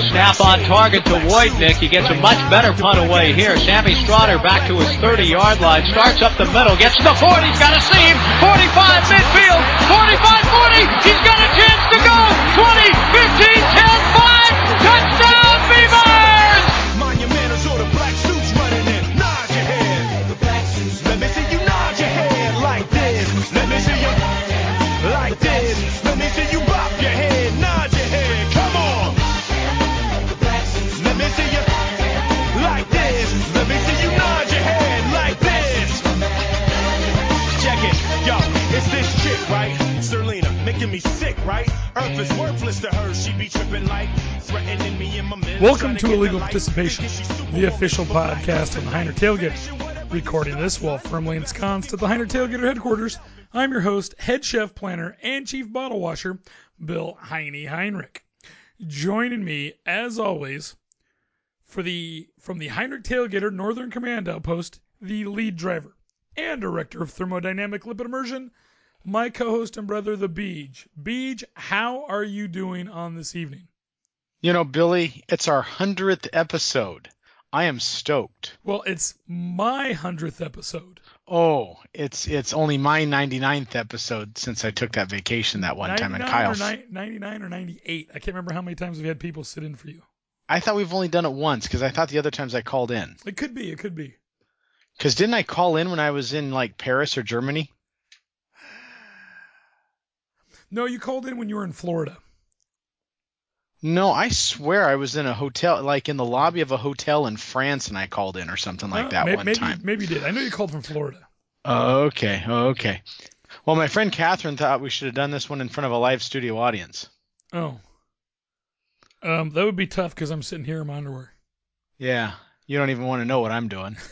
Snap on target to Wojtnik. He gets a much better punt away here. Sammie Stroughter back to his 30-yard line. Starts up the middle. Gets to the 40. He's got a seam. 45 midfield. 45-40. He's got a chance to go. 20, 15, 10, 5. Touchdown making me sick, right? Earth is worthless to her. She be tripping like threatening me in my middle. Welcome to Illegal Participation, thinking she's super the official cool, but I podcast of the Heiner Tailgate. Recording this while firmly ensconced at the Heinrich Tailgater headquarters, I'm your host, head chef, planner, and chief bottle washer, Bill Heine Heinrich. Joining me, as always, for the from the Heinrich Tailgater Northern Command Outpost, the lead driver and director of thermodynamic lipid immersion, my co-host and brother, the Beej. Beej, how are you doing on this evening? You know, Billy, it's our hundredth episode. I am stoked. Well, it's my hundredth episode. Oh, it's it's only my 99th episode since I took that vacation that one time in 99 Kyle's. or ni- 99 or 98. I can't remember how many times we've had people sit in for you. I thought we've only done it once because I thought the other times I called in. It could be. It could be. Because didn't I call in when I was in like Paris or Germany? No, you called in when you were in Florida. No, I swear I was in a hotel, like in the lobby of a hotel in France, and I called in or something like Uh, that may- one maybe, time. Maybe you did. I know you called from Florida. Oh, okay. Oh, okay. Well, my friend Catherine thought we should have done this one in front of a live studio audience. Oh. Um, that would be tough because I'm sitting here in my underwear. Yeah, you don't even want to know what I'm doing.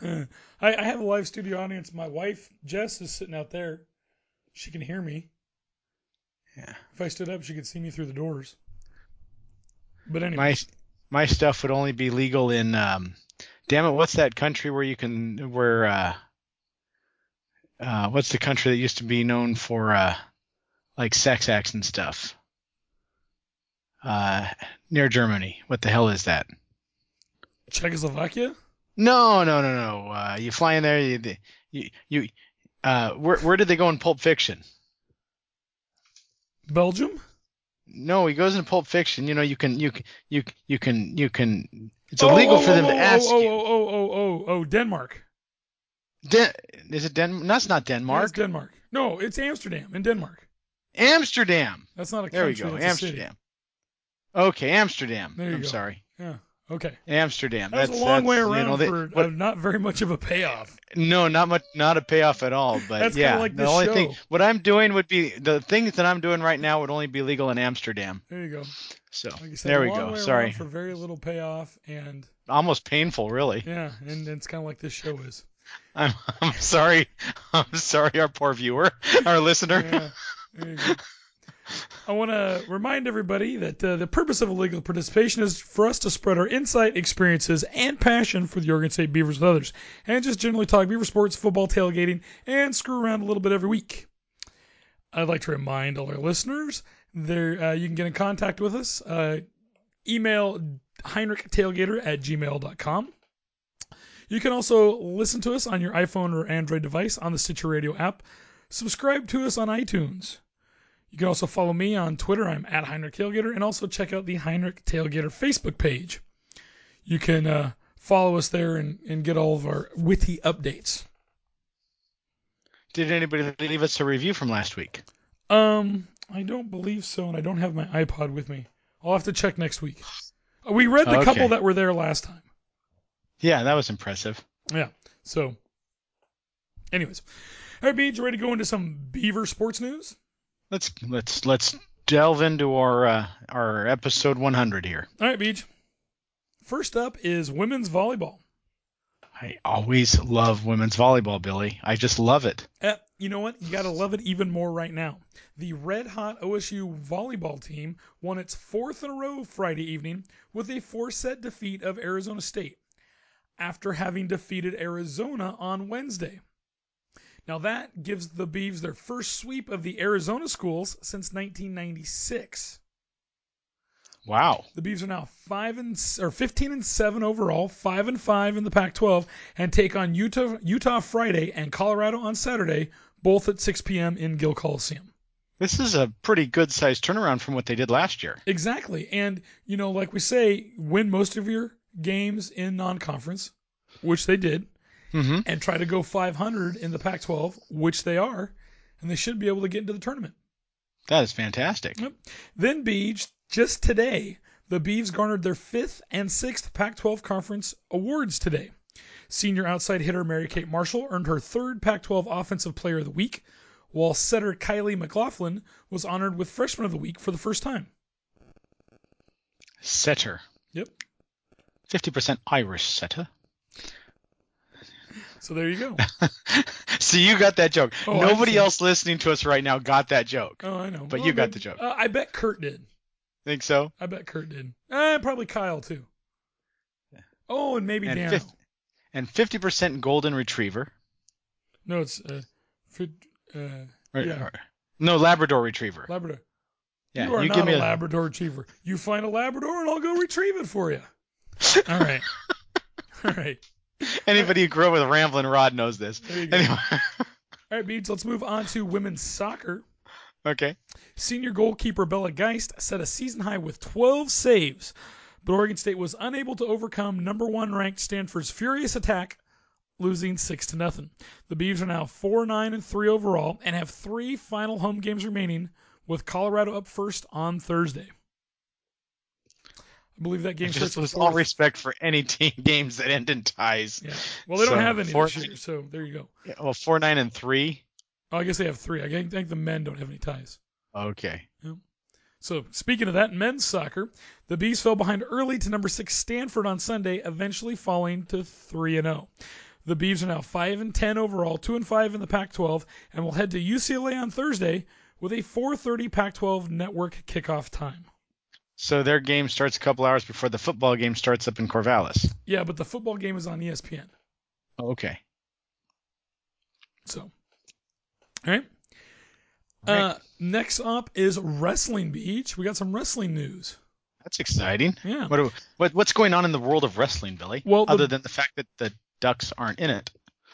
I, I have a live studio audience. My wife, Jess, is sitting out there. She can hear me. Yeah. If I stood up, she could see me through the doors. But anyway, My my stuff would only be legal in um damn it, what's that country where you can where uh uh what's the country that used to be known for uh like sex acts and stuff? Uh near Germany. What the hell is that? Czechoslovakia? No, no, no, no. Uh you fly in there you you, you uh where where did they go in Pulp Fiction? Belgium? No, he goes in Pulp Fiction. You know, you can you can you can- you can you can. It's illegal oh, for them oh, to oh, ask oh, you. Oh, oh, oh, oh, oh, Denmark. Den- is it Den? That's not Denmark. it's Denmark. No, it's Amsterdam in Denmark. Amsterdam. That's not a country. There we go. that's. Amsterdam. Okay, Amsterdam. I'm go. sorry. Yeah. Okay. Amsterdam. That that's a long that's, way you around know, they- for what- uh, not very much of a payoff. no, not much, not a payoff at all. But That's yeah, like the only show. thing what I'm doing would be the things that I'm doing right now would only be legal in Amsterdam. There you go. So Like said, there we go. Sorry, For very little payoff, and almost painful, really. yeah, and it's kind of like this show is. I'm I'm sorry. I'm sorry, our poor viewer, our listener. Yeah. I want to remind everybody that uh, the purpose of illegal participation is for us to spread our insight, experiences, and passion for the Oregon State Beavers with others, and just generally talk Beaver sports, football, tailgating, and screw around a little bit every week. I'd like to remind all our listeners there uh, you can get in contact with us. Uh, email heinrichtailgater at gmail.com. You can also listen to us on your iPhone or Android device on the Stitcher Radio app. Subscribe to us on iTunes. You can also follow me on Twitter. I'm at Heinrich Tailgater, and also check out the Heinrich Tailgater Facebook page. You can uh, follow us there and, and get all of our witty updates. Did anybody leave us a review from last week? Um, I don't believe so, and I don't have my iPod with me. I'll have to check next week. Uh, We read the Okay. couple that were there last time. Yeah, that was impressive. Yeah. So, anyways, all right, you ready to go into some Beaver sports news? Let's let's let's delve into our uh, our episode 100 here. All right, Beej. First up is women's volleyball. I always love women's volleyball, Billy. I just love it. Eh, you know what? You got to love it even more right now. The red hot OSU volleyball team won its fourth in a row Friday evening with a four set defeat of Arizona State after having defeated Arizona on Wednesday. Now, that gives the Beavs their first sweep of the Arizona schools since 1996. Wow. The Beavs are now five and or 15 and seven overall, five and five in the Pac-12, and take on Utah Utah Friday and Colorado on Saturday, both at 6 p.m. in Gill Coliseum. This is a pretty good sized turnaround from what they did last year. Exactly, and you know, like we say, win most of your games in non-conference, which they did, Mm-hmm. and try to go 500 in the Pac-12, which they are, and they should be able to get into the tournament. That is fantastic. Then Beej, just today, the Beavs garnered their fifth and sixth Pac-12 conference awards today. Senior outside hitter Mary Kate Marshall earned her third Pac-12 Offensive Player of the Week, while setter Kylie McLaughlin was honored with Freshman of the Week for the first time. Setter. Yep. 50% Irish setter. So there you go. so you got that joke. Oh, Nobody else listening to us right now got that joke. Oh, I know. But Well, you got maybe- the joke. Uh, I bet Kurt did. Think so? I bet Kurt did. Eh, probably Kyle too. Oh, and maybe And Dan. and 50% golden retriever. No, it's uh, fit, uh, Or- Yeah. or- no, Labrador retriever. Labrador. yeah, you are not give me a a Labrador retriever. You find a Labrador and I'll go retrieve it for you. All right. All right. Anybody who grew up with a rambling rod knows this. There you go. Anyway, All right, Beej, let's move on to women's soccer. okay. Senior goalkeeper Bella Geist set a season high with 12 saves, but Oregon State was unable to overcome number one ranked Stanford's furious attack, losing six to nothing. The Beavs are now four nine and three overall and have three final home games remaining, with Colorado up first on Thursday. I believe that game Just with all respect for any team games that end in ties. Yeah. Well, they don't have any four- this year, so there you go. Yeah, Well, four nine and three. Oh, I guess they have three. I think the men don't have any ties. Okay. So, speaking of that, men's soccer, the Bees fell behind early to number six Stanford on Sunday, eventually falling to three and zero. The Beavs are now five and ten overall, two and five in the Pac-12, and will head to UCLA on Thursday with a 4:30 Pac-12 network kickoff time. So their game starts a couple hours before the football game starts up in Corvallis. Yeah, but the football game is on ESPN. Okay. So, all right. All right. Uh, next up is Wrestling Beej. We got some wrestling news. That's exciting. Yeah. What, do- what what's going on in the world of wrestling, Billy? Well, the- other than the fact that the Ducks aren't in it.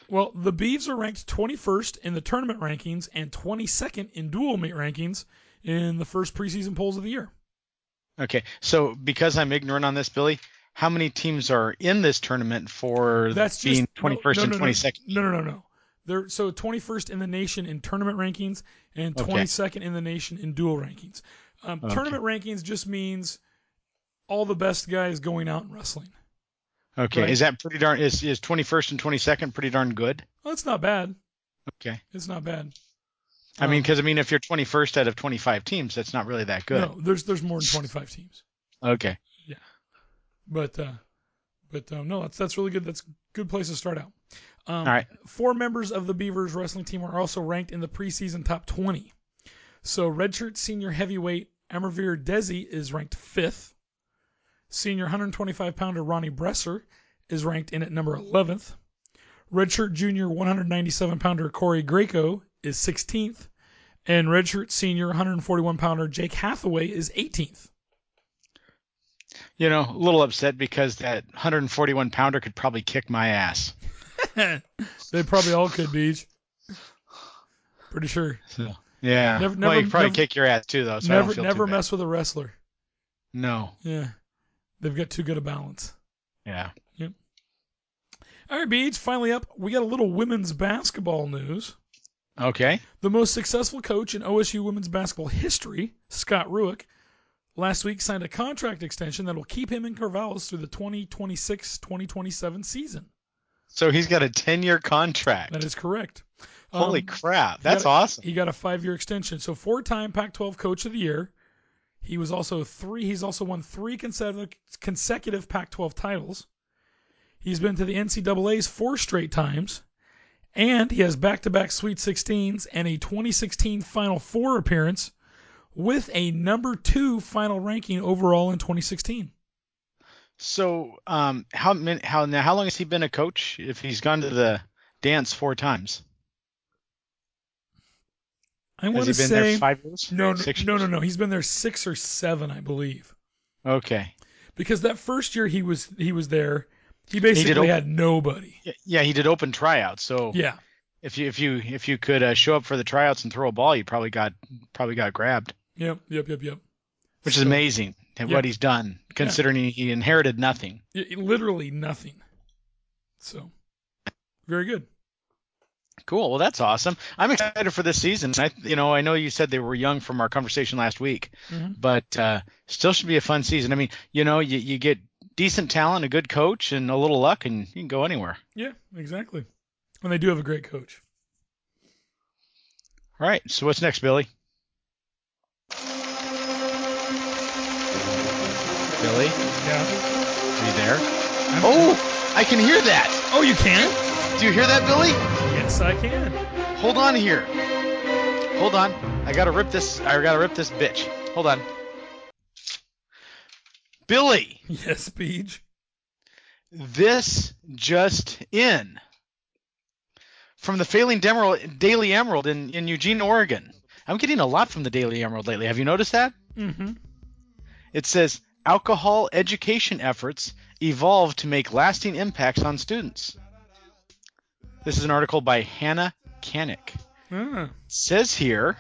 Well, the Beavs are ranked 21st in the tournament rankings and 22nd in dual meet rankings in the first preseason polls of the year. Okay. So because I'm ignorant on this, Billy, how many teams are in this tournament for That's being just 21st no, and no, no, 22nd? No, no, no, no. They're so 21st in the nation in tournament rankings and Okay. 22nd in the nation in dual rankings. Um, Okay. Tournament rankings just means all the best guys going out and wrestling. Okay. Right. Is that pretty darn? Is is 21st and 22nd pretty darn good? Well, it's not bad. Okay. It's not bad. I mean, Um, because I mean, if you're 21st out of 25 teams, that's not really that good. No, there's there's more than 25 teams. Okay. Yeah, but uh, but um, no, that's that's really good. That's a good place to start out. Um, All right. Four members of the Beavers wrestling team are also ranked in the preseason top 20. So redshirt senior heavyweight Amarveer Dhesi is ranked fifth. Senior 125 pounder Ronnie Bresser is ranked in at number 11th. Redshirt junior 197 pounder Corey Greco is 16th. And redshirt senior 141 pounder Jake Hathaway is 18th. You know, a little upset because that 141 pounder could probably kick my ass. they probably all could, Beej. Pretty sure. So, Yeah. Never- well, you probably never- kick your ass too, though. So never never mess with a wrestler. No. Yeah. They've got too good a balance. Yeah. Yep. All right, Beej, finally up. We got a little women's basketball news. Okay. The most successful coach in OSU women's basketball history, Scott Rueck, last week signed a contract extension that will keep him in Corvallis through the 2026-2027 season. So he's got a 10-year contract. That is correct. Holy Um, crap. he a- awesome. He got a five-year extension. So four-time Pac-12 Coach of the Year. He was also three. He's also won three consecutive consecutive Pac-12 titles. He's been to the NCAA's four straight times, and he has back-to-back Sweet 16s and a 2016 Final Four appearance, with a number two final ranking overall in 2016. So, um, how how now? How long has he been a coach? If he's gone to the dance four times, I want to has he been say there five years? no, no, Six no, no, no. He's been there six or seven, I believe. Okay. because that first year he was he was there, he basically op- had nobody. Yeah, he did open tryouts. So Yeah, if you if you if you could uh, show up for the tryouts and throw a ball, you probably got probably got grabbed, yep, yep, yep, yep. which is amazing at Yeah. what he's done, considering he- he inherited nothing. Literally nothing. So very good. Cool. Well, that's awesome. I'm excited for this season. I, you know, I know you said they were young from our conversation last week, Mhm. but uh, still should be a fun season. I mean, you know, you, you get decent talent, a good coach, and a little luck, and you can go anywhere. Yeah, exactly. And they do have a great coach. All right. So what's next, Billy? Billy, Yeah. are you there? Oh, I can hear that. Oh, you can? Do you hear that, Billy? Yes, I can. Hold on here. Hold on. I gotta rip this. I gotta rip this bitch. Hold on. Billy, Yes, Beej. this just in from the Failing Demerald, Daily Emerald in, in Eugene, Oregon. I'm getting a lot from the Daily Emerald lately. Have you noticed that? Mm-hmm. It says alcohol education efforts evolve to make lasting impacts on students. This is an article by Hannah Kanik. Ah, says here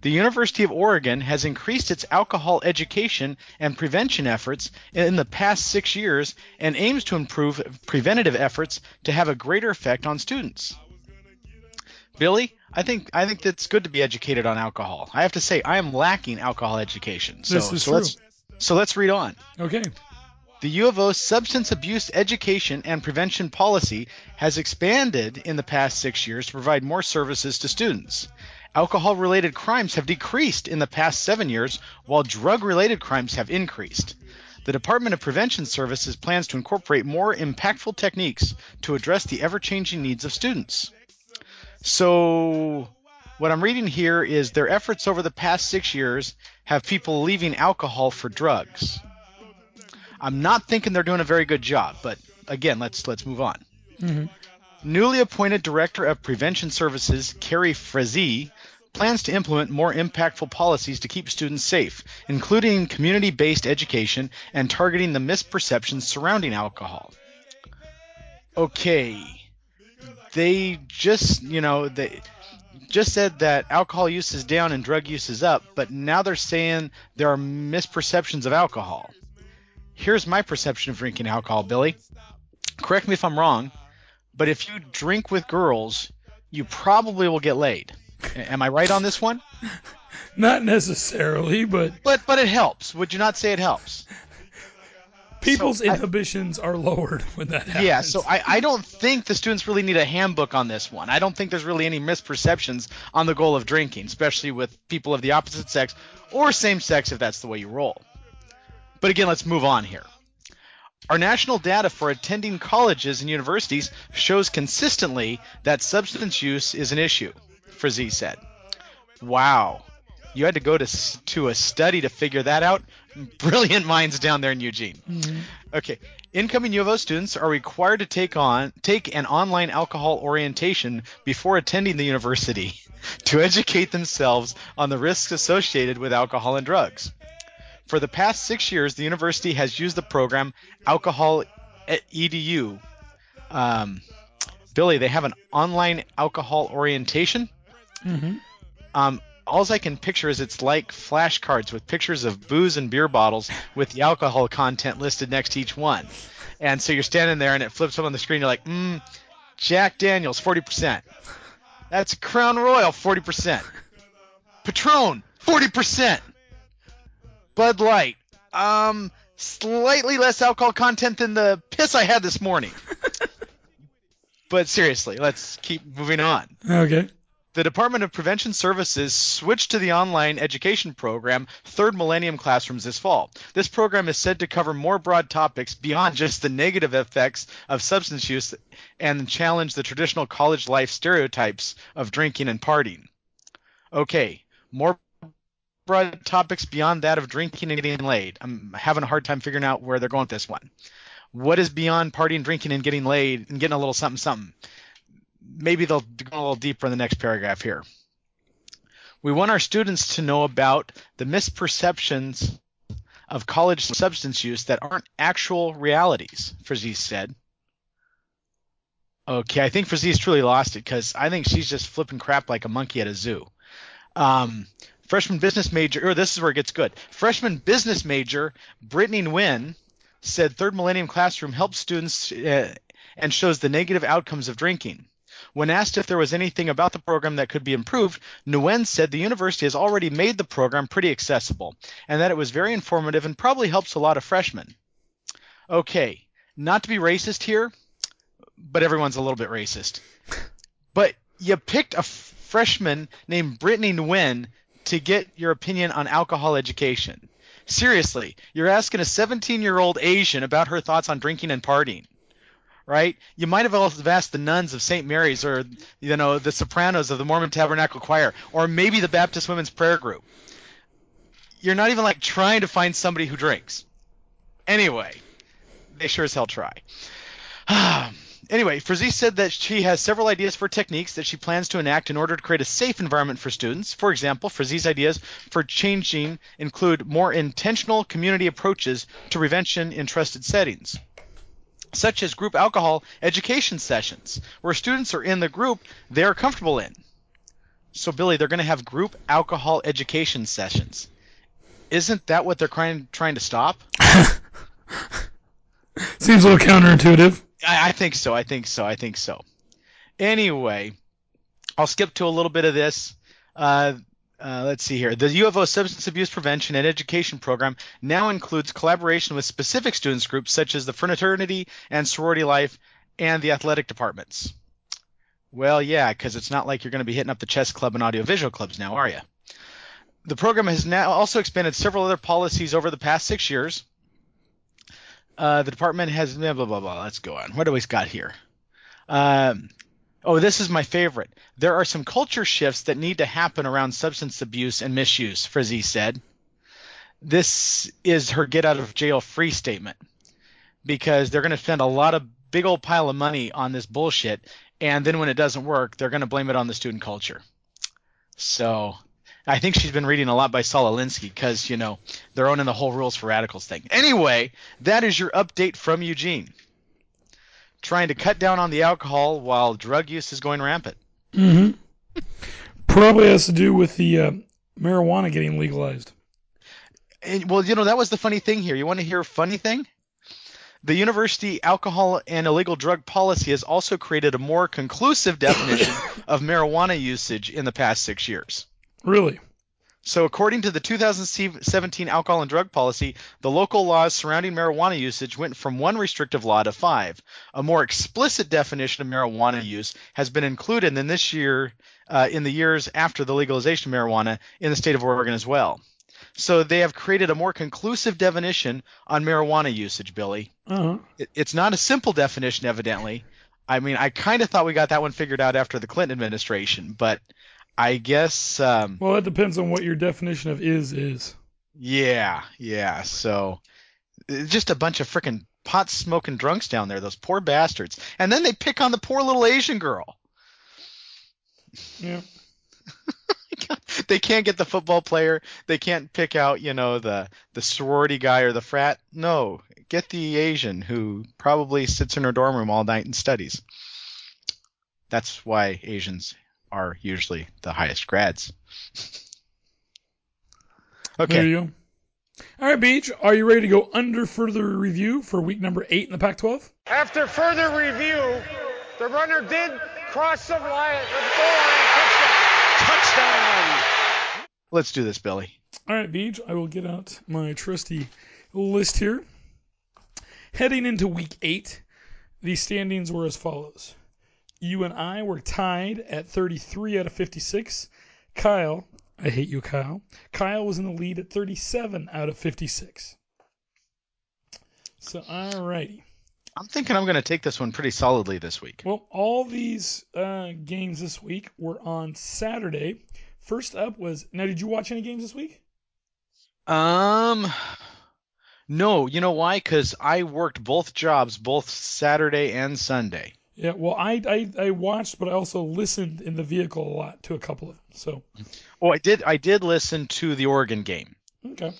the University of Oregon has increased its alcohol education and prevention efforts in the past six years and aims to improve preventative efforts to have a greater effect on students. Billy, I think I think that's good to be educated on alcohol. I have to say I am lacking alcohol education. So, This is so true. let's so let's read on. okay. The U of O substance abuse education and prevention policy has expanded in the past six years to provide more services to students. Alcohol related crimes have decreased in the past seven years, while drug related crimes have increased. The Department of Prevention Services plans to incorporate more impactful techniques to address the ever changing needs of students. So, what I'm reading here is their efforts over the past six years have people leaving alcohol for drugs. I'm not thinking they're doing a very good job, but again, let's let's move on. Mhm. Newly appointed Director of Prevention Services, Carrie Frazee, plans to implement more impactful policies to keep students safe, including community-based education and targeting the misperceptions surrounding alcohol. Okay. They just, you know, they just said that alcohol use is down and drug use is up, but now they're saying there are misperceptions of alcohol. Here's my perception of drinking alcohol, Billy. Correct me if I'm wrong, but if you drink with girls, you probably will get laid. Am I right on this one? Not necessarily, but But but it helps. Would you not say it helps? people's I- inhibitions are lowered when that happens. Yeah, so I, I don't think the students really need a handbook on this one. I don't think there's really any misperceptions on the goal of drinking, especially with people of the opposite sex or same sex if that's the way you roll. But again, let's move on here. Our national data for attending colleges and universities shows consistently that substance use is an issue, Frazee said. Wow. You had to go to, to a study to figure that out? Brilliant minds down there in Eugene. Okay. Incoming U of O students are required to take on take an online alcohol orientation before attending the university to educate themselves on the risks associated with alcohol and drugs. For the past six years, the university has used the program Alcohol Edu. Um, Billy, they have an online alcohol orientation. Hmm Um, all I can picture is it's like flashcards with pictures of booze and beer bottles with the alcohol content listed next to each one. And so you're standing there and it flips up on the screen. You're like, mm, Jack Daniels, 40%. That's Crown Royal, 40%. Patron, 40%. Bud Light, um, slightly less alcohol content than the piss I had this morning. but seriously, let's keep moving on. Okay. The Department of Prevention Services switched to the online education program Third Millennium Classrooms this fall. This program is said to cover more broad topics beyond just the negative effects of substance use and challenge the traditional college life stereotypes of drinking and partying. Okay, more broad topics beyond that of drinking and getting laid. I'm having a hard time figuring out where they're going with this one. What is beyond partying, drinking, and getting laid and getting a little something something? Maybe they'll go a little deeper in the next paragraph here. We want our students to know about the misperceptions of college substance use that aren't actual realities, Frazee said. Okay, I think Frazee's truly lost it because I think she's just flipping crap like a monkey at a zoo. Um, freshman business major, or this is where it gets good. Freshman business major Brittany Nguyen said Third Millennium Classroom helps students uh, and shows the negative outcomes of drinking. When asked if there was anything about the program that could be improved, Nguyen said the university has already made the program pretty accessible and that it was very informative and probably helps a lot of freshmen. Okay, not to be racist here, but everyone's a little bit racist. But you picked a freshman named Brittany Nguyen to get your opinion on alcohol education. Seriously, you're asking a 17 year old Asian about her thoughts on drinking and partying right? You might have also asked the nuns of St. Mary's or, you know, the sopranos of the Mormon Tabernacle Choir or maybe the Baptist Women's Prayer Group. You're not even like trying to find somebody who drinks. Anyway, they sure as hell try. anyway, Frazee said that she has several ideas for techniques that she plans to enact in order to create a safe environment for students. For example, Frazee's ideas for changing include more intentional community approaches to prevention in trusted settings such as group alcohol education sessions, where students are in the group they're comfortable in. So, Billy, they're going to have group alcohol education sessions. Isn't that what they're trying, trying to stop? Seems a little counterintuitive. I, I think so. I think so. I think so. Anyway, I'll skip to a little bit of this. Uh, uh, let's see here. The U of O Substance Abuse Prevention and Education Program now includes collaboration with specific students groups such as the fraternity and sorority life and the athletic departments. Well, yeah, because it's not like you're going to be hitting up the chess club and audiovisual clubs now, are you? The program has now also expanded several other policies over the past six years. Uh, the department has blah blah blah blah. Let's go on. What do we got here? Um, Oh, this is my favorite. There are some culture shifts that need to happen around substance abuse and misuse, Frizzy said. This is her get out of jail free statement because they're going to spend a lot of big old pile of money on this bullshit, and then when it doesn't work, they're going to blame it on the student culture. So I think she's been reading a lot by Saul Alinsky because, you know, they're owning the whole rules for radicals thing. Anyway, that is your update from Eugene trying to cut down on the alcohol while drug use is going rampant. Mm-hmm. Probably has to do with the uh, marijuana getting legalized. And, well, you know, that was the funny thing here. You want to hear a funny thing? The university alcohol and illegal drug policy has also created a more conclusive definition of marijuana usage in the past six years. Really? So, according to the 2017 alcohol and drug policy, the local laws surrounding marijuana usage went from one restrictive law to five. A more explicit definition of marijuana use has been included in this year, uh, in the years after the legalization of marijuana in the state of Oregon as well. So they have created a more conclusive definition on marijuana usage, Billy. Uh-huh. It, it's not a simple definition, evidently. I mean, I kind of thought we got that one figured out after the Clinton administration, but I guess. Um, well, it depends on what your definition of is is. Yeah, yeah. So just a bunch of freaking pot smoking drunks down there. Those poor bastards. And then they pick on the poor little Asian girl. Yeah. they can't get the football player. They can't pick out, you know, the the sorority guy or the frat. No, get the Asian who probably sits in her dorm room all night and studies. That's why Asians are usually the highest grads. There Okay. you go. All right, Beej, are you ready to go under further review for week number eight in the Pac-12? After further review, the runner did cross the line, the goal line, touchdown. Let's do this, Billy. All right, Beej, I will get out my trusty list here. Heading into week eight, the standings were as follows. You and I were tied at 33 out of 56. Kyle, I hate you, Kyle. Kyle was in the lead at 37 out of 56. So, all righty. I'm thinking I'm going to take this one pretty solidly this week. Well, all these uh, games this week were on Saturday. First up was now. Did you watch any games this week? Um, no, you know why? Because I worked both jobs, both Saturday and Sunday. Yeah. Well, I, I I watched, but I also listened in the vehicle a lot to a couple of them. So Oh, I did. I did listen to the Oregon game. okay.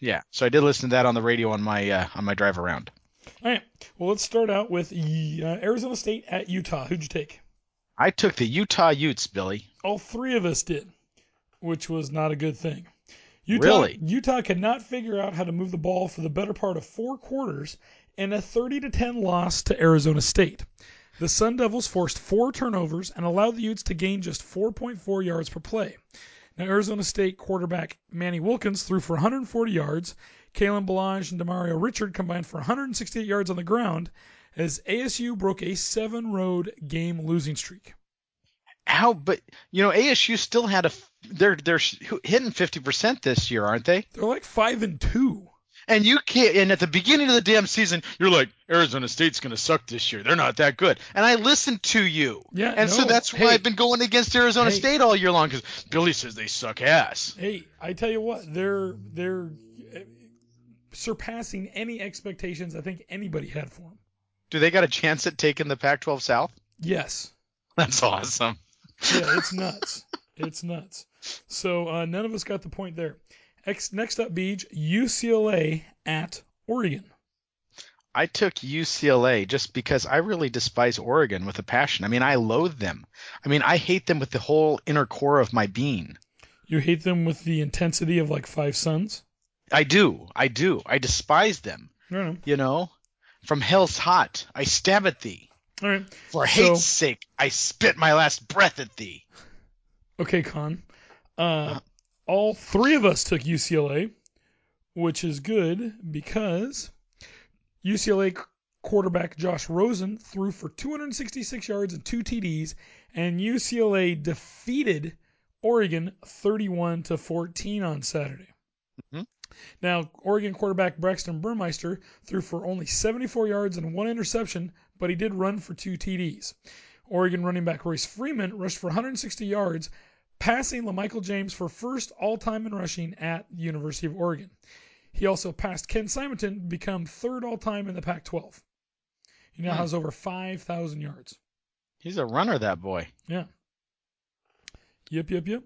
Yeah, so I did listen to that on the radio on my uh, on my drive around. All right. Well, let's start out with uh, Arizona State at Utah. Who'd you take? I took the Utah Utes, Billy. All three of us did, which was not a good thing. Utah, Really? Utah could not figure out how to move the ball for the better part of four quarters in a 30 to 10 loss to Arizona State. The Sun Devils forced four turnovers and allowed the Utes to gain just 4.4 yards per play. Now, Arizona State quarterback Manny Wilkins threw for 140 yards. Kalen Ballage and Demario Richard combined for 168 yards on the ground as ASU broke a seven-road game losing streak. How? But you know, ASU still had a They're they're hitting fifty percent this year, aren't they? They're like five and two. And you can't. And at the beginning of the damn season, you're like, Arizona State's gonna suck this year. They're not that good. And I listened to you. Yeah, And so no, that's why hey. I've been going against Arizona Hey. State all year long because Billy says they suck ass. Hey, I tell you what, they're they're uh, surpassing any expectations I think anybody had for them. Do they got a chance at taking the Pac-12 South? Yes. That's awesome. Yeah, it's nuts. it's nuts. So uh, none of us got the point there. Ex- next up, Beej, UCLA at Oregon. I took UCLA just because I really despise Oregon with a passion. I mean, I loathe them. I mean, I hate them with the whole inner core of my being. You hate them with the intensity of like five suns. I do. I do. I despise them. You know? From hell's hot, I stab at thee. All right. For So- hate's sake, I spit my last breath at thee. Okay, Khan. Uh, all three of us took UCLA, which is good because UCLA quarterback Josh Rosen threw for 266 yards and two TDs, and UCLA defeated Oregon 31 to 14 on Saturday. Mhm. Now, Oregon quarterback Braxton Burmeister threw for only 74 yards and one interception, but he did run for two TDs. Oregon running back Royce Freeman rushed for 160 yards, passing LaMichael James for first all-time in rushing at the University of Oregon. He also passed Ken Simonton to become third all-time in the Pac-12. He now Hmm. has over 5,000 yards. He's a runner, that boy. Yeah. Yep, yep, yep.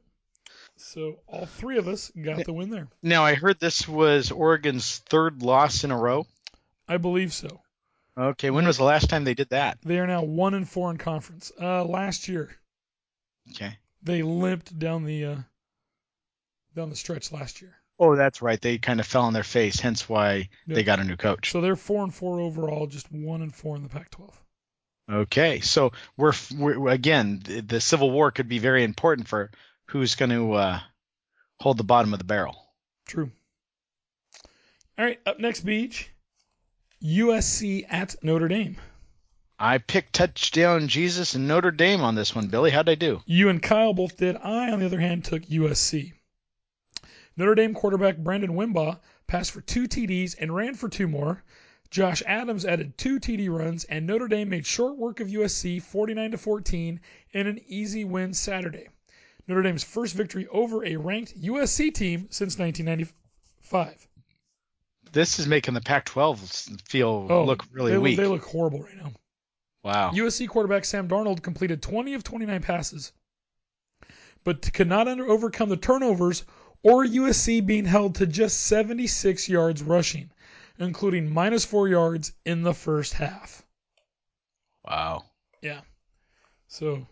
So all three of us got the win there. Now, I heard this was Oregon's third loss in a row. I believe so. Okay, when was the last time they did that? They are now one and four in conference. Uh, last year Okay. They limped down the uh, down the stretch last year. Oh, that's right. They kind of fell on their face, hence why Yeah. they got a new coach. So they're four and four overall, just one and four in the Pac-12. Okay, so we're, we're again the, the Civil War could be very important for who's going to uh, hold the bottom of the barrel. True. All right, up next, Beej. USC at Notre Dame. I picked touchdown Jesus and Notre Dame on this one, Billy. How'd I do? You and Kyle both did. I, on the other hand, took USC. Notre Dame quarterback Brandon Wimbush passed for two TDs and ran for two more. Josh Adams added two TD runs, and Notre Dame made short work of USC 49 to 14 in an easy win Saturday. Notre Dame's first victory over a ranked USC team since 1995. This is making the Pac-12 feel Oh, look really they, weak. They look horrible right now. Wow. USC quarterback Sam Darnold completed 20 of 29 passes, but could not under- overcome the turnovers or USC being held to just 76 yards rushing, including minus four yards in the first half. wow. Yeah. So,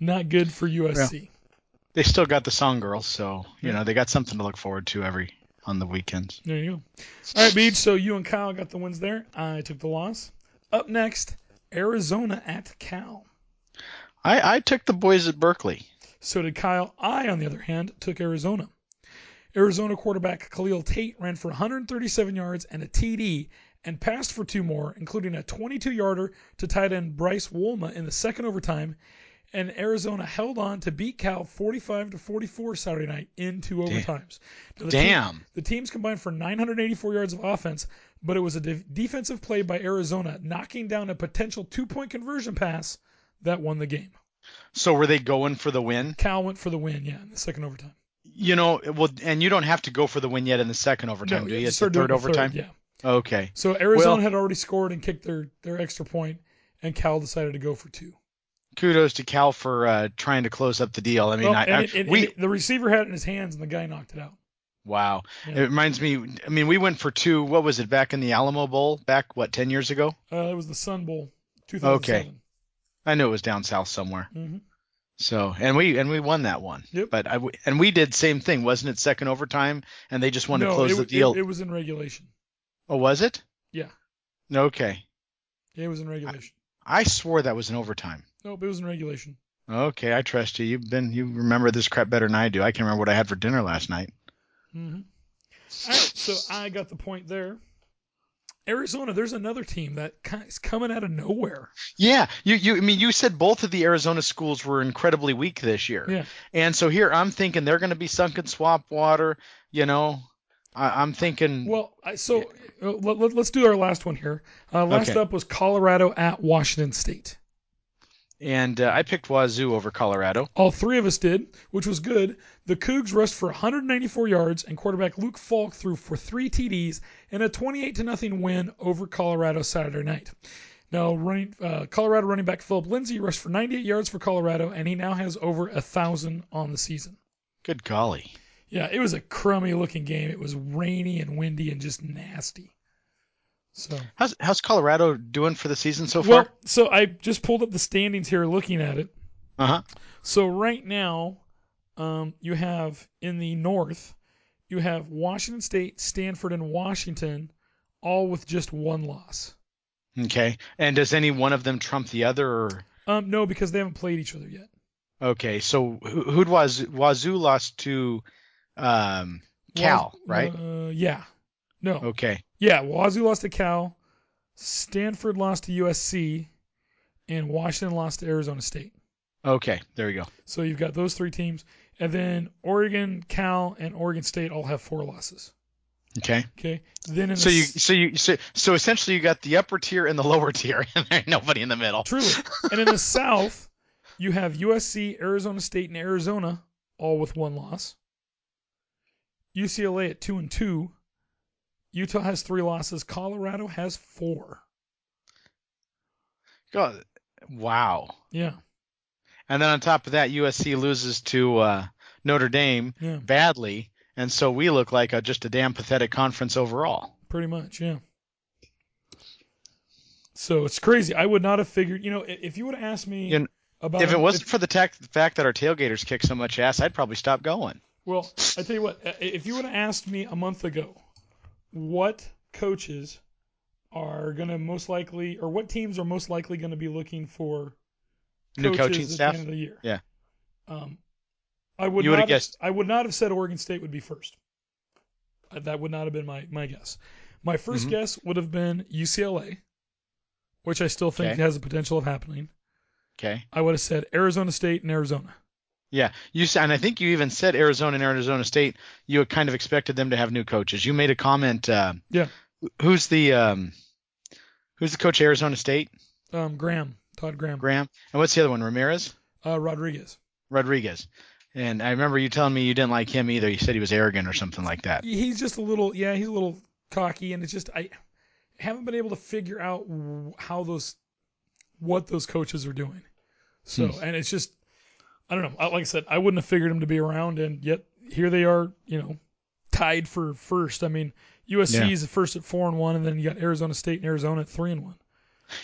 not good for USC. they still got the song girls, so you Yeah. know they got something to look forward to every on the weekends. There you go. All right, Beej. So you and Kyle got the wins there. I took the loss. Up next, Arizona at Cal. I I took the boys at Berkeley. So did Kyle. I, on the other hand, took Arizona. Arizona quarterback Khalil Tate ran for 137 yards and a TD and passed for two more, including a 22 yarder to tight end Bryce Wolma in the second overtime. And Arizona held on to beat Cal 45 to 44 Saturday night in two overtimes. Now, the team- Damn. the teams combined for 984 yards of offense, but it was a de- defensive play by Arizona knocking down a potential two point conversion pass that won the game. So were they going for the win? Cal went for the win, yeah, in the second overtime. You know, well, and you don't have to go for the win yet in the second overtime, do you you? have to It's the third overtime. yeah. Okay. So Arizona Well- had already scored and kicked their, their extra point, and Cal decided to go for two. Kudos to Cal for uh, trying to close up the deal. I mean, Well, I, I, it- it- we it- the receiver had it in his hands, and the guy knocked it out. Wow. Yeah. It reminds me. I mean, we went for two. What was it back in the Alamo Bowl? Back what ten years ago? Uh, it was the Sun Bowl, 2007. I knew it was down south somewhere. hmm So and we and we won that one. Yep. But I, and we did same thing, wasn't it? Second overtime, and they just wanted no, to close it, the it- deal. It, was in regulation. oh, was it? Yeah. Okay. It was in regulation. I swore that was an overtime. Nope, it was in regulation. Okay, I trust you. You've been you remember this crap better than I do. I can remember what I had for dinner last night. Hmm All right, so I got the point there. Arizona, there's another team that is coming out of nowhere. Yeah, you you I mean you said both of the Arizona schools were incredibly weak this year. Yeah. And so here I'm thinking they're going to be sunk in swamp water. You know, I, I'm thinking. Well, I, so uh, let, let, us do our last one here. Uh, last Okay. up was Colorado at Washington State. And uh, I picked Wazoo over Colorado. All three of us did, which was good. The Cougs rushed for 194 yards, and quarterback Luke Falk threw for three TDs in a 28 to nothing win over Colorado Saturday night. Now, running, uh, Colorado running back Phillip Lindsay rushed for 98 yards for Colorado, and he now has over a thousand on the season. Good golly. Yeah, it was a crummy looking game. It was rainy and windy and just nasty. So How's how's Colorado doing for the season so far? well, far? so I just pulled up the standings here, looking at it. Uh huh. So right now, um, you have in the North, you have Washington State, Stanford, and Washington, all with just one loss. Okay. And does any one of them trump the other? Or... Um, no, because they haven't played each other yet. Okay. So who, who'd Wazoo, Wazoo lost to? Um, Cal, right? Uh, yeah. No. Okay. Yeah, Wazoo lost to Cal, Stanford lost to USC, and Washington lost to Arizona State. Okay. There we go. So you've got those three teams, and then Oregon, Cal, and Oregon State all have four losses. Okay. Okay. Then in So the you so you so, so essentially you got the upper tier and the lower tier, and there ain't nobody in the middle. Truly. and in the South, you have USC, Arizona State, and Arizona all with one loss. UCLA at two and two. Utah has three losses. Colorado has four. God, wow. Yeah. And then on top of that, USC loses to uh, Notre Dame Yeah. badly, and so we look like a, just a damn pathetic conference overall. Pretty much, yeah. So it's crazy. I would not have figured. You know, if you would have asked me You know, about If it wasn't for the tac- fact that our tailgaters kick so much ass, I'd probably stop going. Well, I tell you what, if you would have asked me a month ago, what coaches are going to most likely, or what teams are most likely going to be looking for New coaching at staff? the end of the year? Yeah. Um, I would You not have, guessed- I would not have said Oregon State would be first. Uh, That would not have been my, my guess. My 1st Mhm. guess would have been UCLA, which I still think Okay. has the potential of happening. Okay. I would have said Arizona State and Arizona. Yeah, you and I think you even said Arizona and Arizona State. You had kind of expected them to have new coaches. You made a comment. Uh, Yeah. Who's the um, who's the coach Arizona State? Um, Graham, Todd Graham, Graham. And what's the other one? Ramirez. uh, Rodriguez. Rodriguez. And I remember you telling me you didn't like him either. You said he was arrogant or something like that. He's just a little, yeah, he's a little cocky, and it's just I haven't been able to figure out how those, what those coaches are doing. So, Hmm. and it's just, I don't know. Like I said, I wouldn't have figured him to be around, and yet here they are, you know, tied for first. I mean, USC Yeah. is first at four and one, and then you got Arizona State and Arizona at three and one.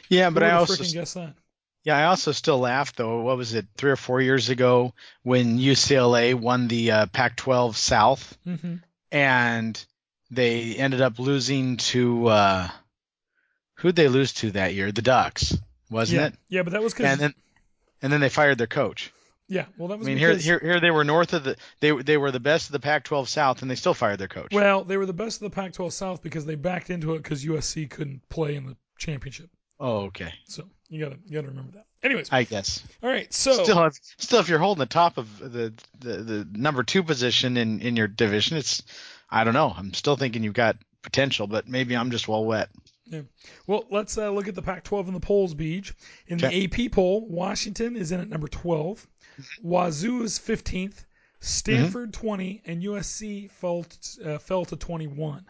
Yeah, Who but I also freaking guessed that. Yeah, I also still laugh though. What was it, three or four years ago when UCLA won the uh, Pac-12 South, hmm and they ended up losing to uh, who'd they lose to that year? The Ducks, wasn't Yeah, it? yeah, but that was because And then and then they fired their coach. Yeah, well that was. I mean, here because, here here they were north of the they they were the best of the Pac-12 South, and they still fired their coach. well they were the best of the Pac-12 South because they backed into it because USC couldn't play in the championship. oh, okay. So you gotta you gotta remember that. Anyways, I guess. all right, so Still, if, still, if you're holding the top of the, the the number two position in in your division, it's I don't know. I'm still thinking you've got potential, but maybe I'm just well wet. Yeah. Well, let's uh, look at the Pac-12 in the polls, Beej. In Okay. the AP poll, Washington is in at number 12, Wazoo is 15th, Stanford 20, and USC fell uh, fell to 21.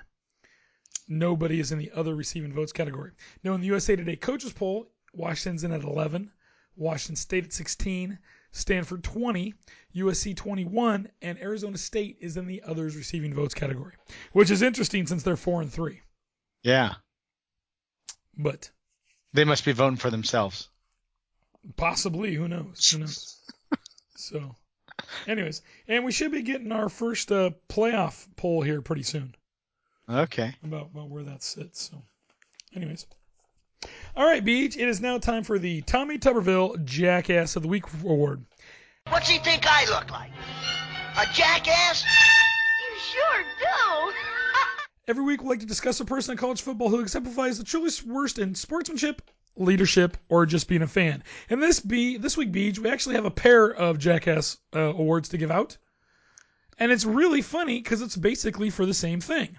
Nobody is in the other receiving votes category. Now, in the USA Today coaches poll, Washington's in at 11, Washington State at 16, Stanford 20, USC 21, and Arizona State is in the others receiving votes category, which is interesting since they're four and three. Yeah, But they must be voting for themselves. Possibly, who knows? Who knows? So, anyways, and we should be getting our first uh, playoff poll here pretty soon Okay. about, about where that sits. So, anyways, all right, Beej. It is now time for the Tommy Tuberville Jackass of the Week award. What's he think I look like? A jackass? You sure do. Every week, we like to discuss a person in college football who exemplifies the truest worst in sportsmanship, leadership, or just being a fan. And this be this week, Beej, we actually have a pair of Jackass uh, awards to give out, and it's really funny because it's basically for the same thing.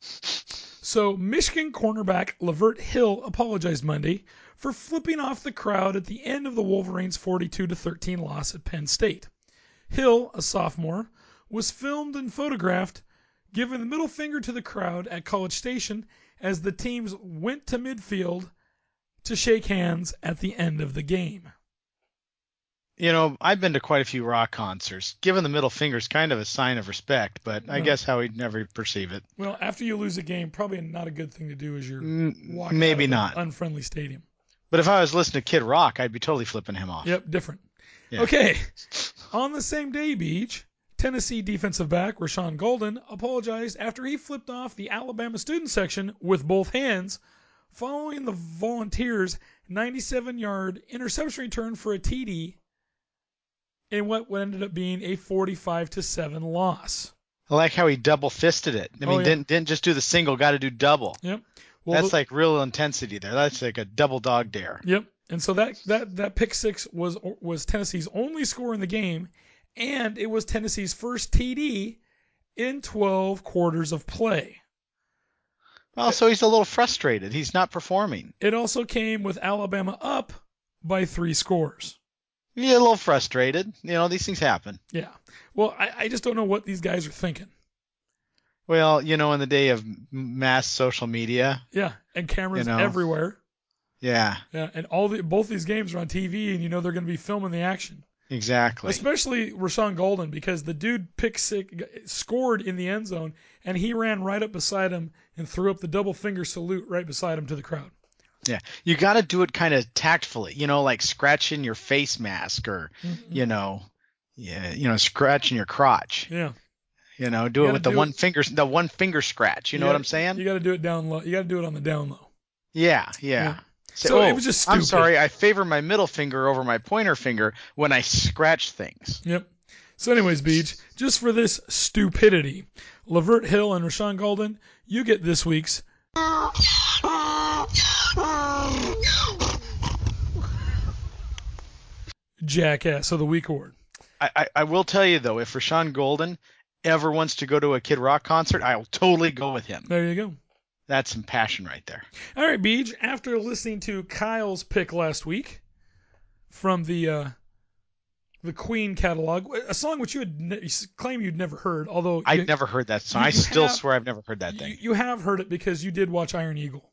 So, Michigan cornerback Lavert Hill apologized Monday for flipping off the crowd at the end of the Wolverines' 42 13 loss at Penn State. Hill, a sophomore, was filmed and photographed giving the middle finger to the crowd at College Station as the teams went to midfield to shake hands at the end of the game. You know, I've been to quite a few rock concerts. Giving the middle finger is kind of a sign of respect, but I No. guess how he'd never perceive it. Well, after you lose a game, probably not a good thing to do as you're Mm, walking maybe not. an unfriendly stadium. But if I was listening to Kid Rock, I'd be totally flipping him off. Yep, different. Yeah. Okay. On the same day, Beej, Tennessee defensive back Rashaan Gaulden apologized after he flipped off the Alabama student section with both hands following the Volunteers' 97 yard interception return for a TD in what ended up being a 45 to 7 loss. I like how he double fisted it. I Oh, mean, yeah. didn't didn't just do the single, got to do double. Yep. Well, That's the- like real intensity there. That's like a double dog dare. Yep. And so that that that pick six was was Tennessee's only score in the game, and it was Tennessee's first TD in 12 quarters of play. Well, so he's a little frustrated. He's not performing. It also came with Alabama up by three scores. He's a little frustrated. You know, these things happen. Yeah. Well, I, I just don't know what these guys are thinking. Well, you know, in the day of mass social media, Yeah. And cameras You know. everywhere. yeah, Yeah. And all the both these games are on TV, and you know they're going to be filming the action. Exactly. Especially Rashaan Gaulden because the dude pick six, scored in the end zone and he ran right up beside him and threw up the double finger salute right beside him to the crowd. Yeah, you got to do it kind of tactfully. You know, like scratching your face mask, or Mm-hmm. you know, yeah, you know, scratching your crotch. Yeah. You know, do You it gotta with the one it- finger, the one finger scratch. You know what I'm saying? You got to do it down low. You got to do it on the down low. Yeah, yeah. Yeah. So oh, it "Oh, was just I'm sorry, I favor my middle finger over my pointer finger when I scratch things. Yep. So, anyways, Beej, just for this stupidity, Lavert Hill and Rashaan Gaulden, you get this week's Jackass of the Week award. I, I, I will tell you though, if Rashaan Gaulden ever wants to go to a Kid Rock concert, I'll totally go with him. There you go. That's some passion right there. All right, Beej. After listening to Kyle's pick last week from the uh, the Queen catalog, a song which you had ne- you claim you'd never heard, although you, I've never heard that song. I still have- swear I've never heard that thing. you have heard it because you did watch Iron Eagle,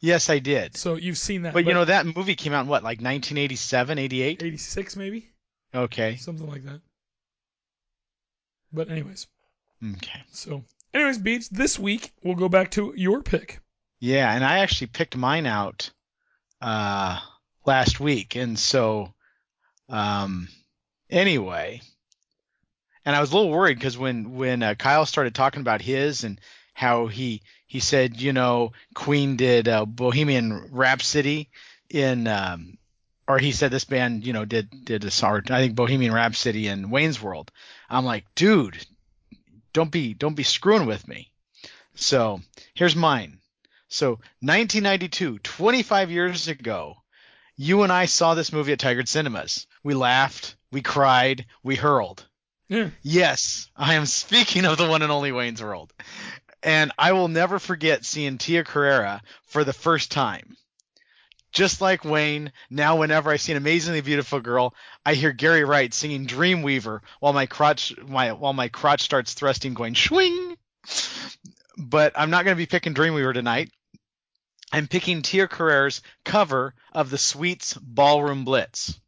Yes, I did. so you've seen that. But you know that movie came out in what, like 1987, 88? 86 maybe Okay. something like that. But anyways, Okay. so anyways, Beej, This week we'll go back to your pick. Yeah, and I actually picked mine out uh last week, and so um, anyway, and I was a little worried because when when uh, Kyle started talking about his and how he he said you know Queen did uh, Bohemian Rhapsody in um, or he said this band you know did did a song I think Bohemian Rhapsody in Wayne's World. I'm like, dude, don't be don't be screwing with me. So here's mine. So 1992, 25 years ago, you and I saw this movie at Tiger Cinemas. We laughed, we cried, we hurled. Yeah. Yes, I am speaking of the one and only Wayne's World. And I will never forget seeing Tia Carrere for the first time. Just like Wayne, now whenever I see an amazingly beautiful girl, I hear Gary Wright singing Dreamweaver while my crotch my while my crotch starts thrusting going swing. But I'm not going to be picking Dreamweaver tonight. I'm picking Tia Carrere's cover of the Sweets Ballroom Blitz.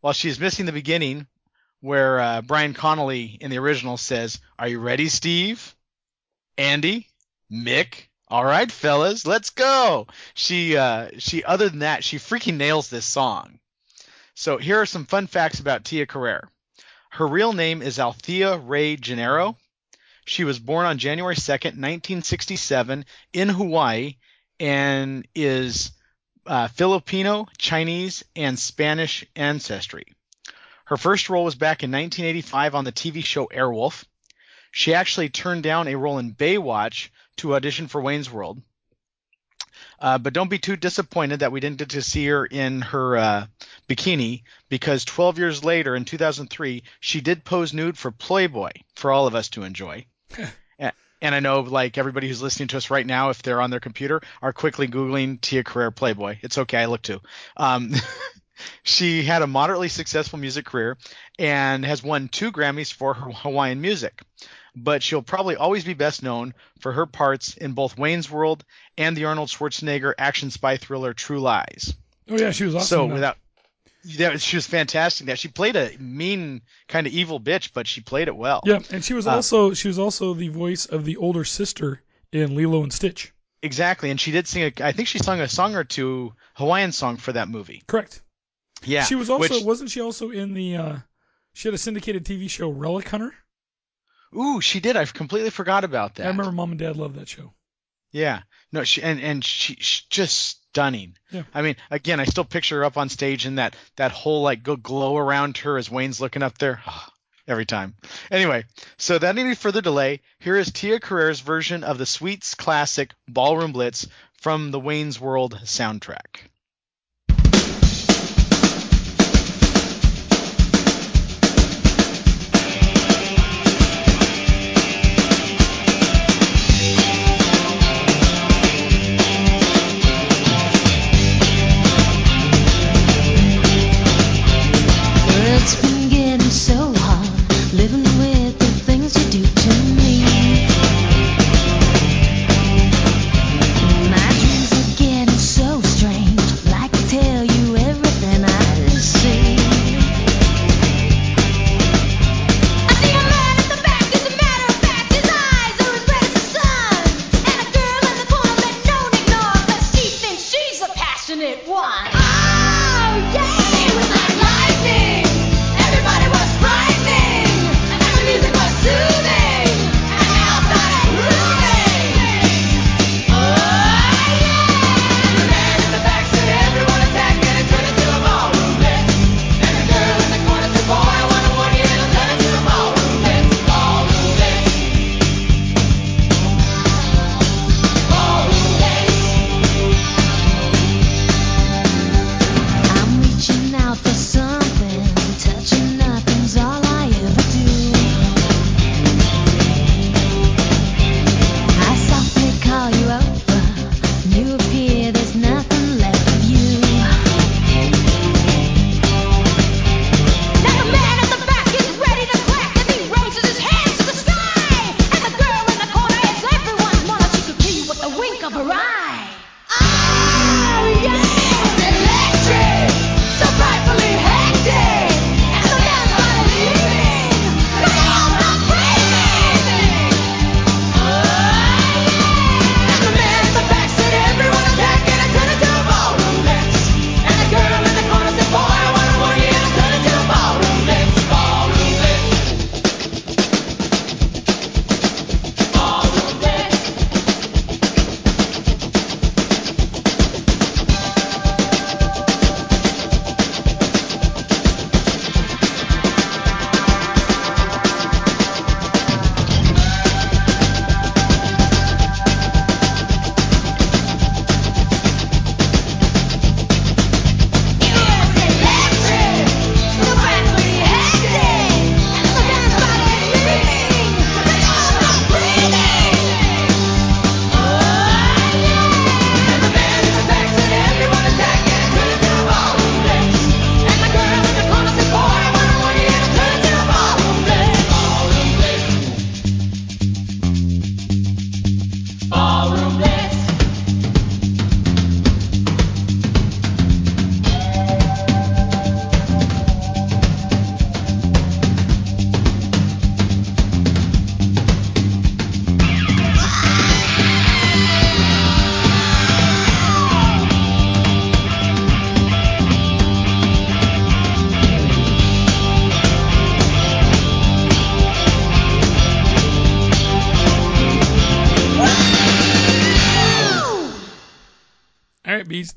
While she's missing the beginning, where uh, Brian Connolly in the original says, "Are you ready, Steve? Andy, Mick? All right, fellas, let's go." She uh, she other than that, she freaking nails this song. So here are some fun facts about Tia Carrere. Her real name is Althea Rae Janairo. She was born on January 2nd, 1967, in Hawaii, and is uh, Filipino, Chinese, and Spanish ancestry. Her first role was back in 1985 on the TV show Airwolf. She actually turned down a role in Baywatch to audition for Wayne's World. Uh, but don't be too disappointed that we didn't get to see her in her uh, bikini because 12 years later, in 2003, she did pose nude for Playboy for all of us to enjoy. and, and I know, like everybody who's listening to us right now, if they're on their computer, are quickly googling Tia Carrere Playboy. It's okay, I look too. Um, she had a moderately successful music career and has won two Grammys for her Hawaiian music. But she'll probably always be best known for her parts in both Wayne's World and the Arnold Schwarzenegger action spy thriller True Lies. Oh yeah, she was awesome. So without yeah, she was fantastic. That she played a mean kind of evil bitch, but she played it well. yeah, and she was Uh, also she was also the voice of the older sister in Lilo and Stitch. Exactly, and she did sing a. I think she sung a song or two Hawaiian song for that movie. Correct. Yeah, She was also which- wasn't she also in the uh she had a syndicated TV show Relic Hunter? Ooh, she did. I've completely forgot about that. I remember mom and dad loved that show. Yeah, no, she and and she, she's just stunning. Yeah. I mean, again, I still picture her up on stage and that that whole like glow around her as Wayne's looking up there. Ah, every time. Anyway, so without any further delay, here is Tia Carrere's version of the Sweets classic Ballroom Blitz from the Wayne's World soundtrack.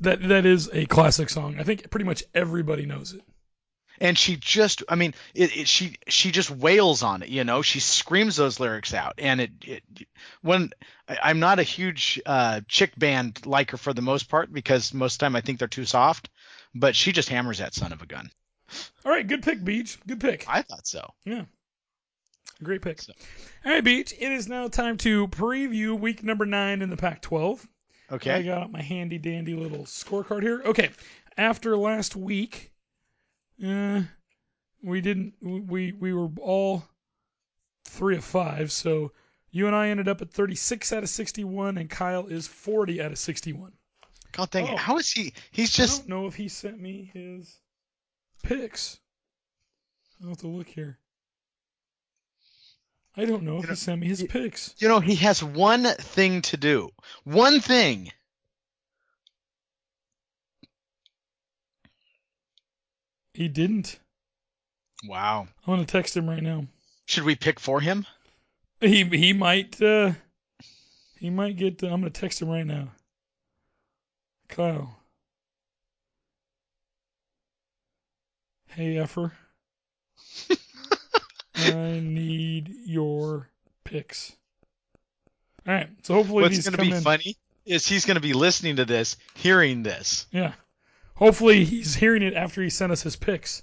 That that is a classic song. I think pretty much everybody knows it. and she just i mean it, it, she she just wails on it you know she screams those lyrics out and it, it when I- i'm not a huge uh chick band liker for the most part because most of the time i think they're too soft but she just hammers that son of a gun All right, good pick, Beej. Good pick. i thought so Yeah. Great pick. So. All right, Beej. It is now time to preview week number nine in the Pac-12. I okay I got my handy dandy little scorecard here. Okay, after last week, uh, we didn't. We we were all three of five. So you and I ended up at 36 out of 61, and Kyle is 40 out of 61. god dang it Oh. how is he he's just. I don't know if he sent me his picks. I'll have to look here. I don't know if he sent me his picks. you know he has one thing to do one thing He didn't. wow I'm gonna text him right now. should we pick for him He he might uh he might get. Uh, I'm gonna text him right now. Kyle. Hey effer. I need your picks. All right, so hopefully what's going to be in. funny is he's going to be listening to this hearing this Yeah. Hopefully he's hearing it after he sent us his picks.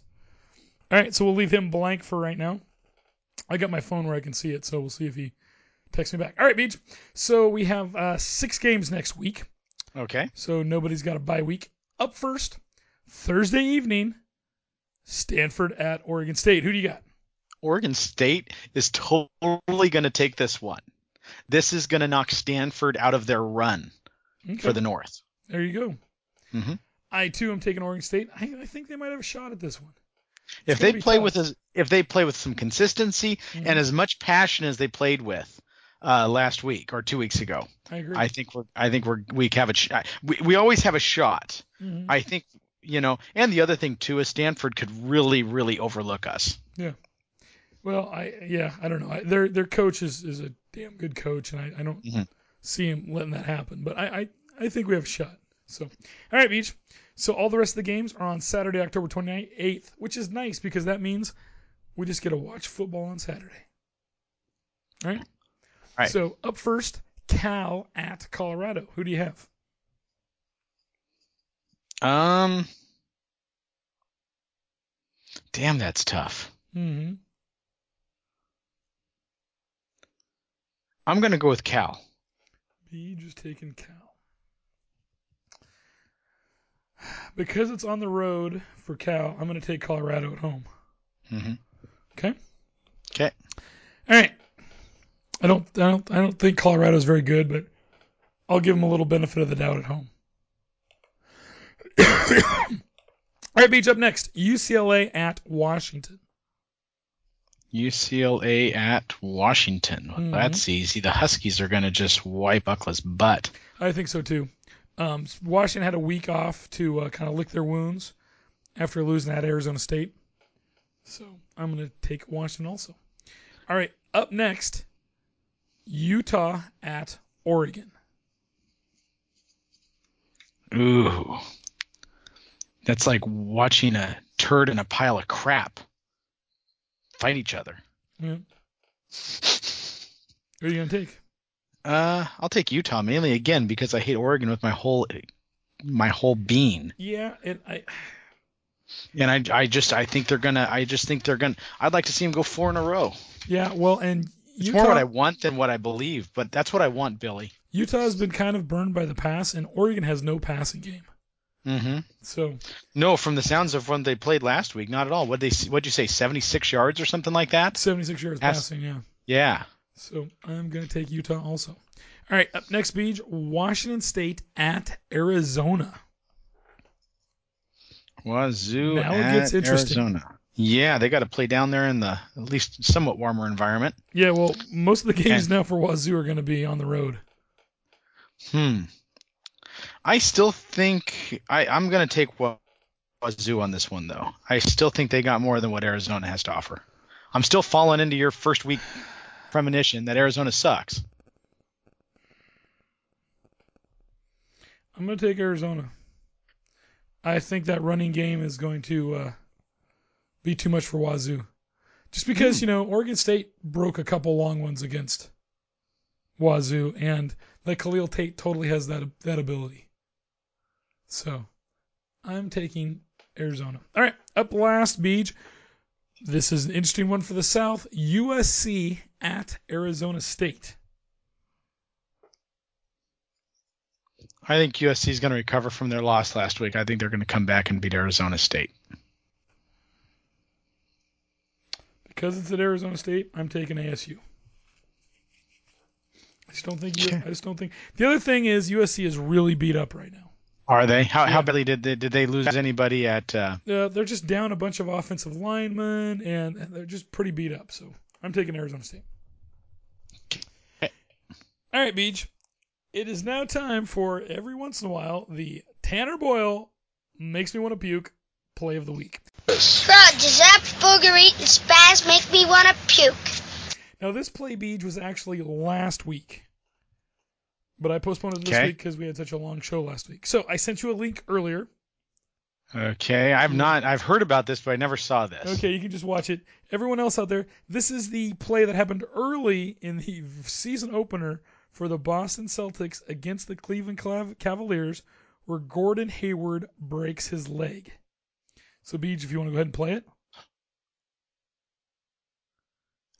All right, so we'll leave him blank for right now. I got my phone where I can see it, so we'll see if he texts me back. All right, Beej. So we have uh, six games next week, okay so nobody's got a bye week. Up first, Thursday evening, Stanford at Oregon State. Who do you got? Oregon State is totally going to take this one. This is going to knock Stanford out of their run Okay, for the North. there you go. Mhm. I too am taking Oregon State. I, I think they might have a shot at this one. If they play tough. with as, if they play with some consistency Mhm. and as much passion as they played with uh, last week or two weeks ago, I agree. I think we're I think we're we have a sh- we we always have a shot. Mhm. I think you know, and the other thing too is Stanford could really really overlook us. Well, I yeah, I don't know. I, their their coach is, is a damn good coach, and I, I don't Mhm. see him letting that happen. But I, I I think we have a shot. So, all right, Beej. So all the rest of the games are on Saturday, October 28th, which is nice because that means we just get to watch football on Saturday. All right. Right. So up first, Cal at Colorado. Who do you have? Um, damn, that's tough. Mm-hmm. I'm gonna go with Cal. B just taking Cal. Because it's on the road for Cal, I'm going to take Colorado at home. hmm Okay. Okay. All right. I don't, I don't, I don't think Colorado's very good, but I'll give them a little benefit of the doubt at home. All right, Beej up next. UCLA at Washington. UCLA at Washington. Well, Mhm. That's easy. The Huskies are gonna just wipe Buckla's butt. I think so too. Um, Washington had a week off to uh, kind of lick their wounds after losing at Arizona State. So I'm going to take Washington also. All right, up next, Utah at Oregon. Ooh. That's like watching a turd in a pile of crap fight each other. Yeah. Who are you going to take? Uh, I'll take Utah mainly again because I hate Oregon with my whole my whole being. Yeah, it, I, And I I just I think they're gonna I just think they're gonna I'd like to see them go four in a row. yeah, well, and It's Utah, more what I want than what I believe, but that's what I want, Billy. Utah has been kind of burned by the pass, and Oregon has no passing game. Mm-hmm. So No, from the sounds of when they played last week, not at all. What they what'd you say, seventy six yards or something like that? 76 yards Pass- passing, yeah. Yeah. So I'm going to take Utah also. All right, up next, Beej, Washington State at Arizona. Wazoo Now it at gets interesting. Arizona. Yeah, they got to play down there in the at least somewhat warmer environment. Yeah, well, most of the games And- now for Wazoo are going to be on the road. Hmm. I still think I, I'm going to take Wazoo on this one, though. I still think they got more than what Arizona has to offer. I'm still falling into your first week premonition that Arizona sucks. I'm going to take Arizona. I think that running game is going to uh, be too much for Wazoo. Just because, you know, Oregon State broke a couple long ones against Wazoo, and like Khalil Tate totally has that that ability. So I'm taking Arizona. All right, up last, Beej. This is an interesting one for the South. USC at Arizona State. I think USC is going to recover from their loss last week. I think they're going to come back and beat Arizona State. Because it's at Arizona State, I'm taking ASU. I just don't think. I just don't think. The other thing is USC is really beat up right now. Are they? How, Yeah. how badly did they, did they lose anybody at? Uh, Uh, they're just down a bunch of offensive linemen, and they're just pretty beat up. So I'm taking Arizona State. All right, Beej. It is now time for every once in a while the Tanner Boyle makes me want to puke play of the week. Bro, does that booger eating spaz make me want to puke? Now this play Beej was actually last week, but I postponed it this Okay. week because we had such a long show last week. So I sent you a link earlier. okay, I've not. I've heard about this, but I never saw this. Okay, you can just watch it. Everyone else out there, this is the play that happened early in the season opener for the Boston Celtics against the Cleveland Cavaliers, where Gordon Hayward breaks his leg. So, Beej, if you want to go ahead and play it.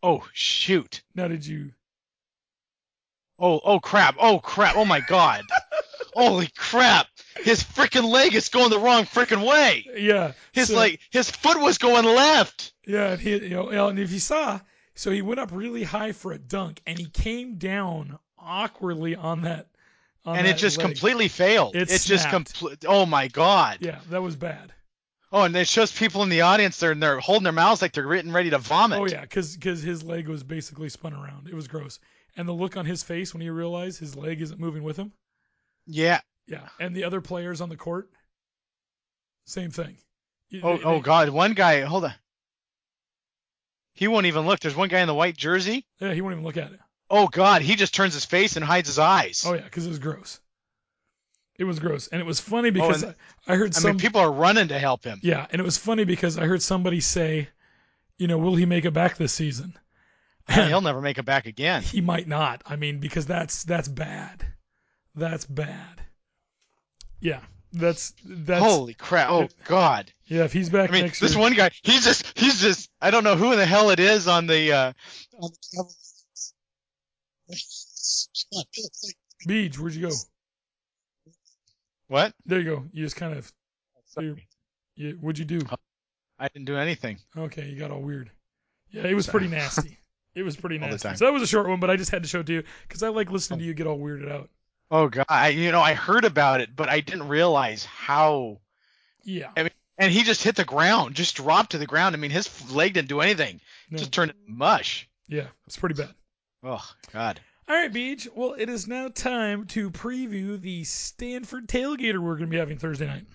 Oh shoot! Now, did you? Oh oh crap! Oh crap! Oh my god! Holy crap! His freaking leg is going the wrong freaking way. Yeah. His so- like his foot was going left. Yeah, and he, you know, and if you saw, so he went up really high for a dunk, and he came down awkwardly on that. On and it just leg. completely failed. It It's just complete. Oh my god! Yeah, that was bad. Oh, and it shows people in the audience they're they're holding their mouths like they're getting ready to vomit. Oh yeah, because because his leg was basically spun around. It was gross, and the look on his face when he realized his leg isn't moving with him. Yeah. Yeah, and the other players on the court, same thing. Oh oh god! One guy, hold on. He won't even look. There's one guy in the white jersey. Yeah, he won't even look at it. Oh god! He just turns his face and hides his eyes. Oh yeah, because it was gross. It was gross, and it was funny oh, because and- I, I heard I some. mean, people are running to help him. Yeah, and it was funny because I heard somebody say, you know, will he make it back this season? He'll never make it back again. He might not. I mean, because that's that's bad. That's bad. Yeah, that's that's. Holy crap! Oh god! Yeah, if he's back I mean, next this one guy, he's just, he's just, I don't know who in the hell it is on the, uh, on the Beej, where'd you go? What? There you go. You just kind of. You, you, what'd you do? I didn't do anything. Okay, you got all weird. Yeah, it was pretty nasty. It was pretty nasty. So that was a short one, but I just had to show it to you because I like listening to you get all weirded out. Oh god! I, you know, I heard about it, but I didn't realize how. Yeah. I mean, and he just hit the ground, just dropped to the ground. I mean, his leg didn't do anything. No. Just turned mush. Yeah, it's pretty bad. Oh god. All right, Beej. Well, it is now time to preview the Stanford tailgater we're going to be having Thursday night.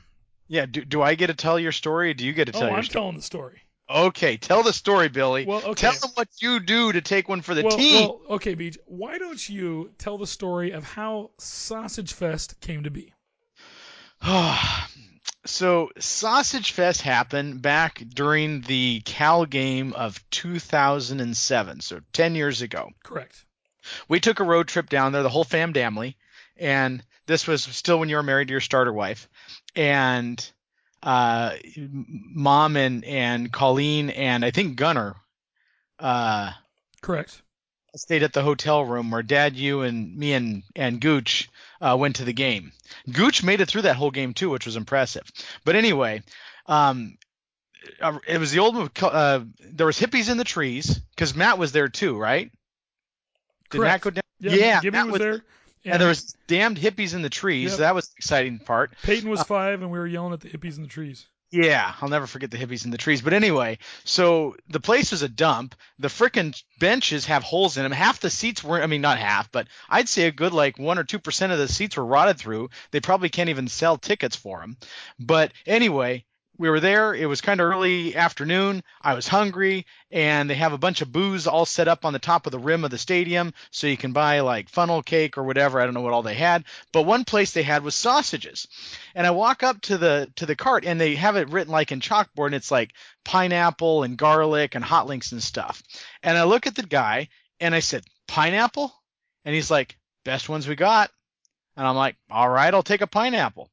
Yeah. Do, do I get to tell your story? Or do you get to Oh, tell your I'm story? telling the story. Okay, tell the story, Billy. Well, okay. Tell them what you do to take one for the well, team. well, okay, Beej. Why don't you tell the story of how Sausage Fest came to be? so Sausage Fest happened back during the Cal game of 2007, so 10 years ago. Correct. We took a road trip down there, the whole fam family, and this was still when you were married to your starter wife, and uh, mom and and Colleen and I think Gunner uh, Correct. stayed at the hotel room where Dad, you, and me and and Gooch uh, went to the game. Gooch made it through that whole game too, which was impressive. But anyway, um, uh, it was the old. Uh, there was hippies in the trees because Matt was there too, right? Did Matt Correct. go down? Yeah, Gibby Matt was there. And, there was damned hippies in the trees. Yep. So that was the exciting part. Peyton was uh, five, and we were yelling at the hippies in the trees. Yeah, I'll never forget the hippies in the trees. But anyway, so the place was a dump. The frickin' benches have holes in them. Half the seats were, I mean, not half, but I'd say a good like one or two percent of the seats were rotted through. They probably can't even sell tickets for them. But anyway, we were there. It was kind of early afternoon. I was hungry, and they have a bunch of booze all set up on the top of the rim of the stadium, so you can buy like funnel cake or whatever. I don't know what all they had, but one place they had was sausages. And I walk up to the to the cart, and they have it written like in chalkboard, and it's like pineapple and garlic and hot links and stuff. And I look at the guy, and I said, "Pineapple?" And he's like, "Best ones we got." And I'm like, "All right, I'll take a pineapple."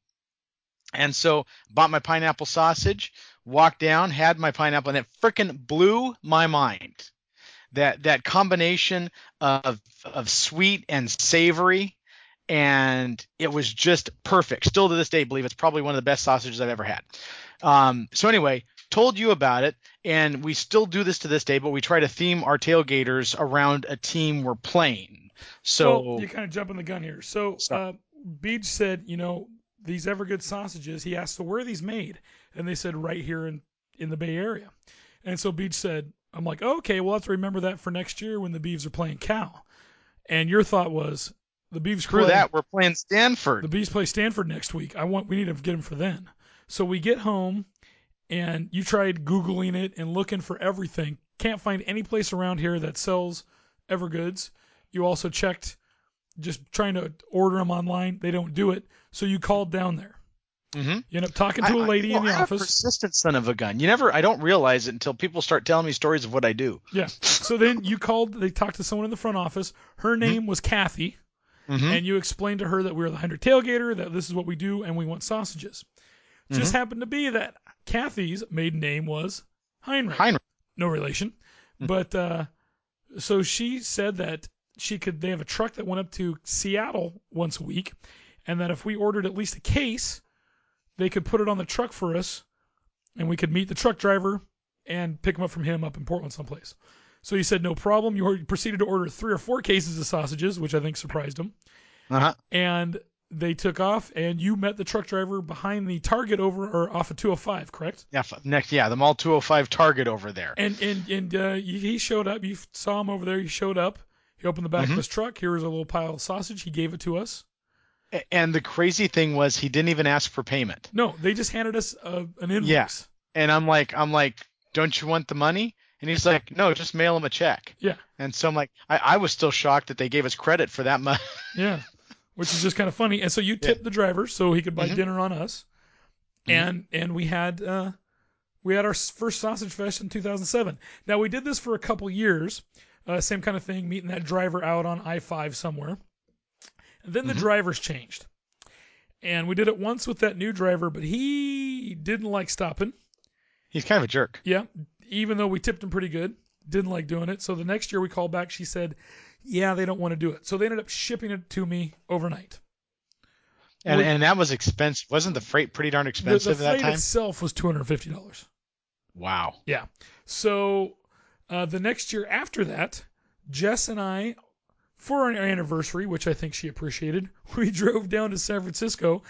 And so bought my pineapple sausage, walked down, had my pineapple, and it frickin' blew my mind. That that combination of of sweet and savory, and it was just perfect. Still to this day, believe it's probably one of the best sausages I've ever had. Um, so anyway, told you about it, and we still do this to this day, but we try to theme our tailgaters around a team we're playing. So well, you're kind of jumping the gun here. So, uh, Beej said, you know, these Evergood sausages. He asked, so where are these made? And they said right here in in the Bay Area. And so Beej said, I'm like, oh, okay, we'll have to remember that for next year when the Beavs are playing Cal. And your thought was the Beavs screw play, that, we're playing Stanford. The Beavs play Stanford next week. I want we need to get them for then. So we get home, and you tried googling it and looking for everything. Can't find any place around here that sells Evergoods. You also checked just trying to order them online. They don't do it. So you called down there. Mm-hmm. You end up talking to a lady I, in the I'm a office. persistent son of a gun. You never, I don't realize it until people start telling me stories of what I do. Yeah. So then you called. They talked to someone in the front office. Her name was Kathy, Mhm. and you explained to her that we are the Heinrich tailgater, that this is what we do, and we want sausages. Just Mhm. happened to be that Kathy's maiden name was Heinrich. Heinrich. No relation. But uh, so she said that she could. They have a truck that went up to Seattle once a week, and that if we ordered at least a case, they could put it on the truck for us, and we could meet the truck driver and pick them up from him up in Portland someplace. So he said no problem. You proceeded to order three or four cases of sausages, which I think surprised him. Uh-huh. And they took off, and you met the truck driver behind the Target over or off of 205, correct? Yeah. Next, yeah, the Mall 205 Target over there. And and and uh, he he showed up. You saw him over there. He showed up. He opened the back Mhm. of his truck. Here was a little pile of sausage. He gave it to us. And the crazy thing was, he didn't even ask for payment. No, they just handed us a, an invoice. Yeah. And I'm like, I'm like, don't you want the money? And he's like, no, just mail him a check. Yeah. And so I'm like, I, I was still shocked that they gave us credit for that much. Yeah, which is just kind of funny. And so you tipped the driver so he could buy Mhm. dinner on us, and and we had uh, we had our first sausage fest in 2007. Now we did this for a couple years, uh, same kind of thing, meeting that driver out on I-5 somewhere. And then the drivers changed, and we did it once with that new driver, but he didn't like stopping. He's kind of a jerk. Yeah, even though we tipped him pretty good, didn't like doing it. So the next year we called back, she said, "Yeah, they don't want to do it." So they ended up shipping it to me overnight. And and that was expensive. Wasn't the freight pretty darn expensive the at that time? The freight itself was two hundred fifty dollars. Wow. Yeah. So uh, the next year after that, Jess and I, for our anniversary, which I think she appreciated, we drove down to San Francisco,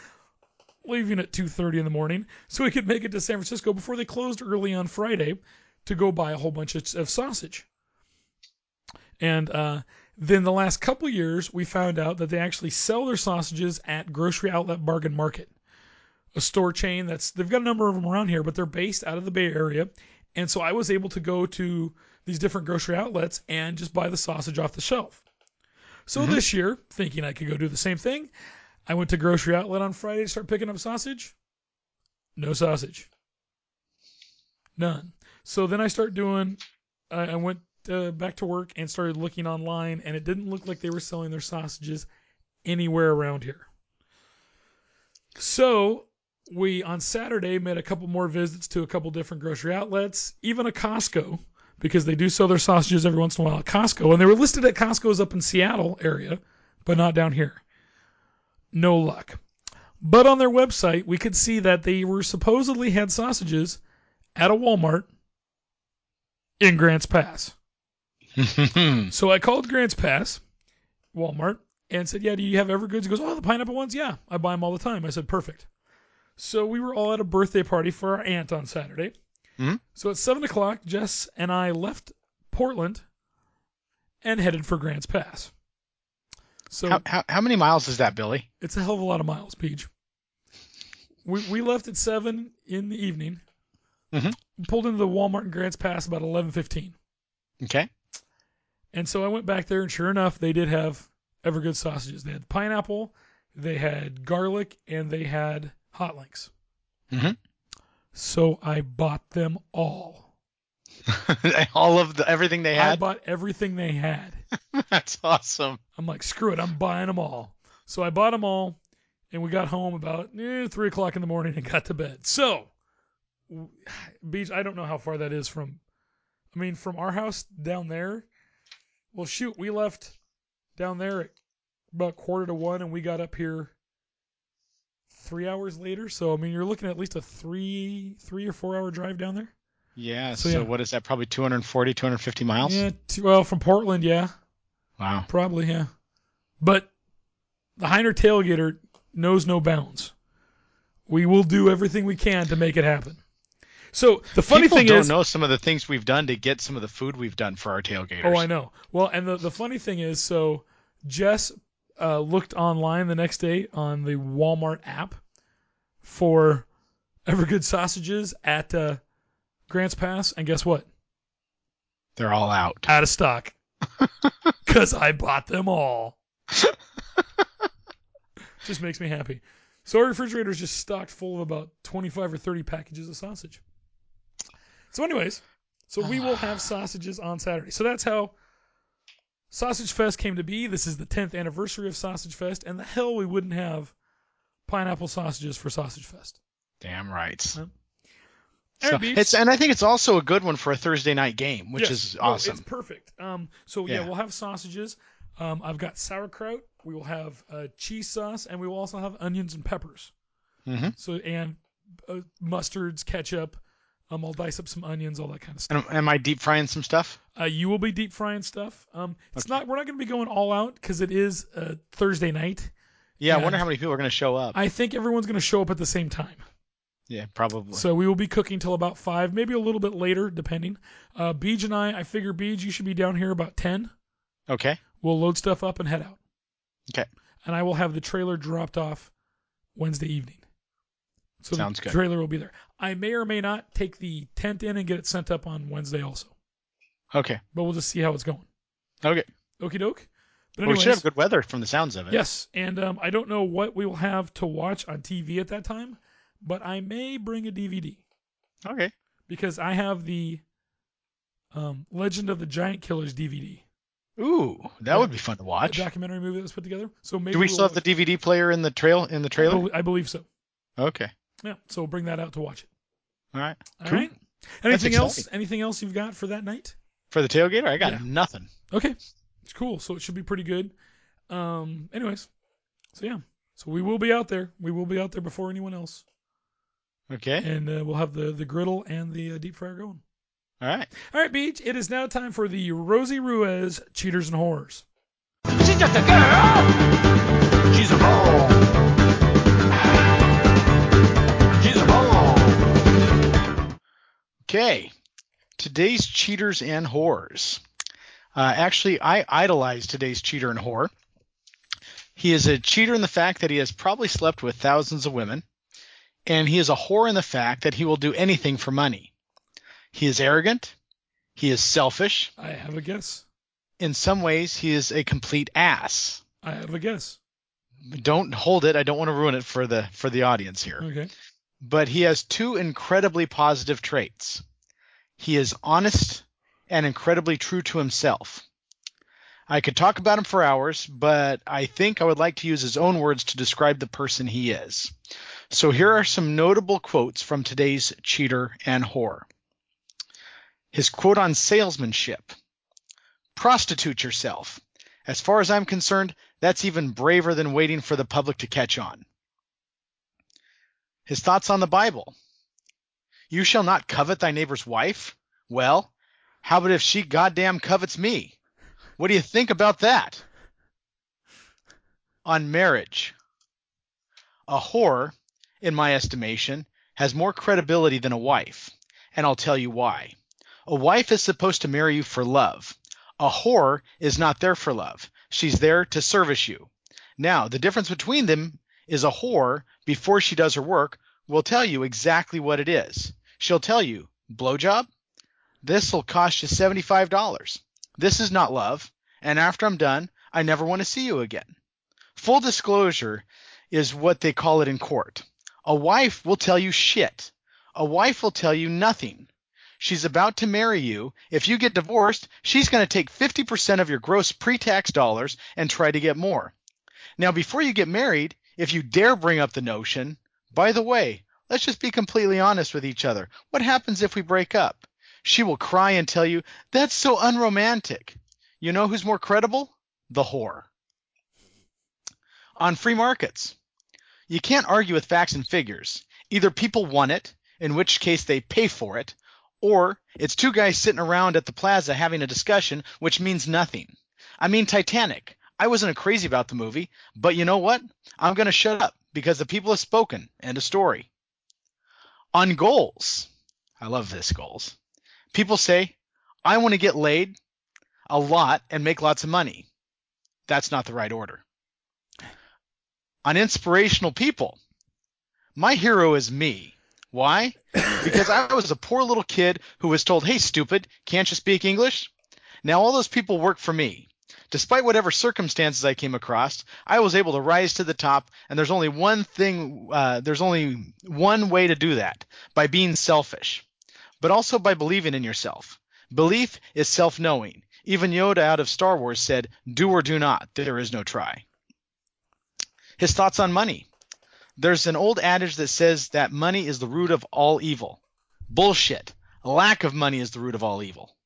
leaving at two thirty in the morning, so we could make it to San Francisco before they closed early on Friday to go buy a whole bunch of, of sausage. And uh, then the last couple years, we found out that they actually sell their sausages at Grocery Outlet Bargain Market, a store chain that's they've got a number of them around here, but they're based out of the Bay Area. And so I was able to go to these different grocery outlets and just buy the sausage off the shelf. So this year, thinking I could go do the same thing, I went to grocery outlet on Friday to start picking up sausage. No sausage. None. So then I start doing. I, I went uh, back to work and started looking online, and it didn't look like they were selling their sausages anywhere around here. So we on Saturday made a couple more visits to a couple different grocery outlets, even a Costco, because they do sell their sausages every once in a while at Costco, and they were listed at Costco's up in Seattle area, but not down here. No luck. But on their website, we could see that they were supposedly had sausages at a Walmart in Grants Pass. So I called Grants Pass, Walmart, and said, "Yeah, do you have Evergoods?" He goes, "Oh, the pineapple ones. Yeah, I buy them all the time." I said, "Perfect." So we were all at a birthday party for our aunt on Saturday. Mhm. So at seven o'clock, Jess and I left Portland and headed for Grants Pass. So how, how how many miles is that, Billy? it's a hell of a lot of miles, Beej. We we left at seven in the evening Mhm. Pulled into the Walmart in Grants Pass about 11:15. Okay. And so I went back there, and sure enough, they did have Evergood sausages. They had pineapple, they had garlic, and they had hot links. Mhm. So I bought them all. All of the everything they had. I bought everything they had. That's awesome. I'm like, screw it, I'm buying them all. So I bought them all, and we got home about eh, three o'clock in the morning and got to bed. So, Beej, I don't know how far that is from. I mean, from our house down there. Well, shoot, we left down there at about quarter to one, and we got up here three hours later. So I mean, you're looking at least a three, three or four hour drive down there. Yeah. So, So, yeah. what is that? Probably 240, 250 miles. Yeah, well, from Portland, yeah. Wow. Probably, yeah. But the Heinrich tailgater knows no bounds. We will do everything we can to make it happen. So the funny People thing don't is, know some of the things we've done to get some of the food we've done for our tailgaters. oh, I know. Well, and the the funny thing is, so Jess uh, looked online the next day on the Walmart app for Evergood sausages at uh, Grants Pass, and guess what? They're all out. Out of stock. Because I bought them all. just makes me happy. So our refrigerator is just stocked full of about 25 or 30 packages of sausage. So, anyways, so we will have sausages on Saturday. So that's how Sausage Fest came to be. This is the 10th anniversary of Sausage Fest, and the hell we wouldn't have pineapple sausages for Sausage Fest. Damn right. So, All right, Beej. it's and I think it's also a good one for a Thursday night game, which Yes. is No, awesome. it's perfect. Um, so yeah. Yeah. we'll have sausages. Um, I've got sauerkraut. We will have uh, cheese sauce, and we will also have onions and peppers. Mhm. So and uh, mustards, ketchup. Um, I'll dice up some onions, all that kind of stuff. And am I deep frying some stuff? Uh, you will be deep frying stuff. Um, it's not. We're not going to be going all out because it is uh, Thursday night. Yeah, I wonder how many people are going to show up. I think everyone's going to show up at the same time. yeah, probably. So we will be cooking till about five, maybe a little bit later, depending. Uh, Beej and I, I figure Beej, you should be down here about ten. okay. We'll load stuff up and head out. Okay. And I will have the trailer dropped off Wednesday evening. So Sounds the good. trailer will be there. I may or may not take the tent in and get it sent up on Wednesday also. Okay. But we'll just see how it's going. Okay. Okie doke. But Well, we should have good weather from the sounds of it. yes, and um, I don't know what we will have to watch on TV at that time, but I may bring a DVD Okay. because I have the um, Legend of the Giant Killers DVD, Ooh, that would be fun to a watch. documentary movie that was put together. So maybe Do we we'll still have the DVD player in the trail in the trailer? I believe so. Okay. Yeah, so we'll bring that out to watch it. All right. All right. Cool. Anything else? Anything else you've got for that night? For the tailgater, I got Yeah. nothing. Okay, it's cool. So it should be pretty good. Um. Anyways, so yeah. So we will be out there. We will be out there before anyone else, Okay. and uh, we'll have the the griddle and the uh, deep fryer going. All right. All right, Beej. It is now time for the Rosie Ruiz Cheaters and Horrors. She's just a girl. She's a ball. Okay. Today's cheaters and whores. Uh, actually, I idolize today's cheater and whore. He is a cheater in the fact that he has probably slept with thousands of women, and he is a whore in the fact that he will do anything for money. He is arrogant. He is selfish. I have a guess. In some ways, he is a complete ass. I have a guess. Don't hold it. I don't want to ruin it for the for the audience here. Okay. But he has two incredibly positive traits. He is honest and incredibly true to himself. I could talk about him for hours, but I think I would like to use his own words to describe the person he is. So here are some notable quotes from today's cheater and whore. His quote on salesmanship Prostitute yourself. As far as I'm concerned, that's even braver than waiting for the public to catch on. His thoughts on the Bible. You shall not covet thy neighbor's wife? Well, how about if she goddamn covets me? What do you think about that? On marriage. A whore, in my estimation, has more credibility than a wife, and I'll tell you why. A wife is supposed to marry you for love. A whore is not there for love. She's there to service you. Now, the difference between them is a whore, before she does her work, will tell you exactly what it is. She'll tell you, blowjob? This'll cost you $75. This is not love, and after I'm done, I never want to see you again. Full disclosure is what they call it in court. A wife will tell you shit. A wife will tell you nothing. She's about to marry you. If you get divorced, she's going to take 50% of your gross pre-tax dollars and try to get more. Now, before you get married, if you dare bring up the notion, by the way, let's just be completely honest with each other. What happens if we break up? She will cry and tell you, that's so unromantic. You know who's more credible? The whore. On free markets, you can't argue with facts and figures. Either people want it, in which case they pay for it, or it's two guys sitting around at the plaza having a discussion, which means nothing. I mean, Titanic. I wasn't crazy about the movie, but you know what? I'm going to shut up because the people have spoken. End of story. On goals, I love this goals. People say, I want to get laid a lot and make lots of money. That's not the right order. On inspirational people, my hero is me. Why? Because I was a poor little kid who was told, hey, stupid, can't you speak English? Now all those people work for me. Despite whatever circumstances I came across, I was able to rise to the top, and there's only one thing, uh, there's only one way to do that by being selfish, but also by believing in yourself. Belief is self knowing. Even Yoda out of Star Wars said, do or do not, there is no try. His thoughts on money. There's an old adage that says that money is the root of all evil. Bullshit. Lack of money is the root of all evil.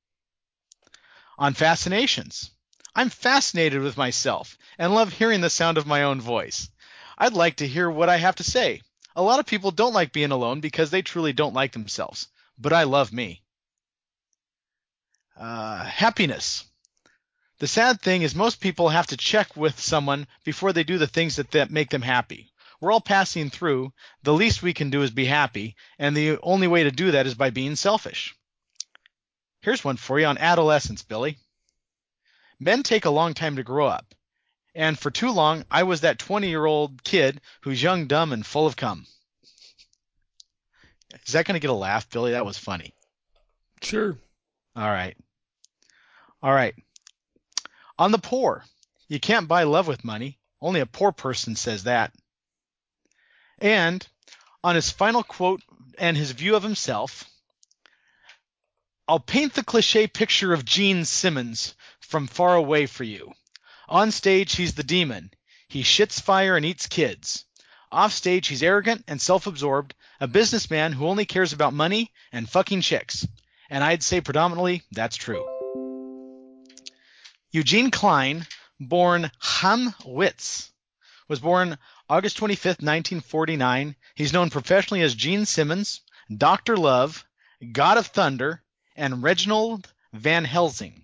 On fascinations. I'm fascinated with myself and love hearing the sound of my own voice. I'd like to hear what I have to say. A lot of people don't like being alone because they truly don't like themselves, but I love me. Uh, happiness. The sad thing is most people have to check with someone before they do the things that, that make them happy. We're all passing through. The least we can do is be happy, and the only way to do that is by being selfish. Here's one for you on adolescence, Billy. Men take a long time to grow up. And for too long, I was that 20 year old kid who's young, dumb, and full of cum. Is that going to get a laugh, Billy? That was funny. Sure. All right. All right. On the poor, you can't buy love with money. Only a poor person says that. And on his final quote and his view of himself, I'll paint the cliche picture of Gene Simmons from far away for you. On stage, he's the demon. He shits fire and eats kids. Off stage, he's arrogant and self absorbed, a businessman who only cares about money and fucking chicks. And I'd say predominantly that's true. Eugene Klein, born Chaim Witz, was born August 25, 1949. He's known professionally as Gene Simmons, Dr. Love, God of Thunder, and Reginald Van Helsing.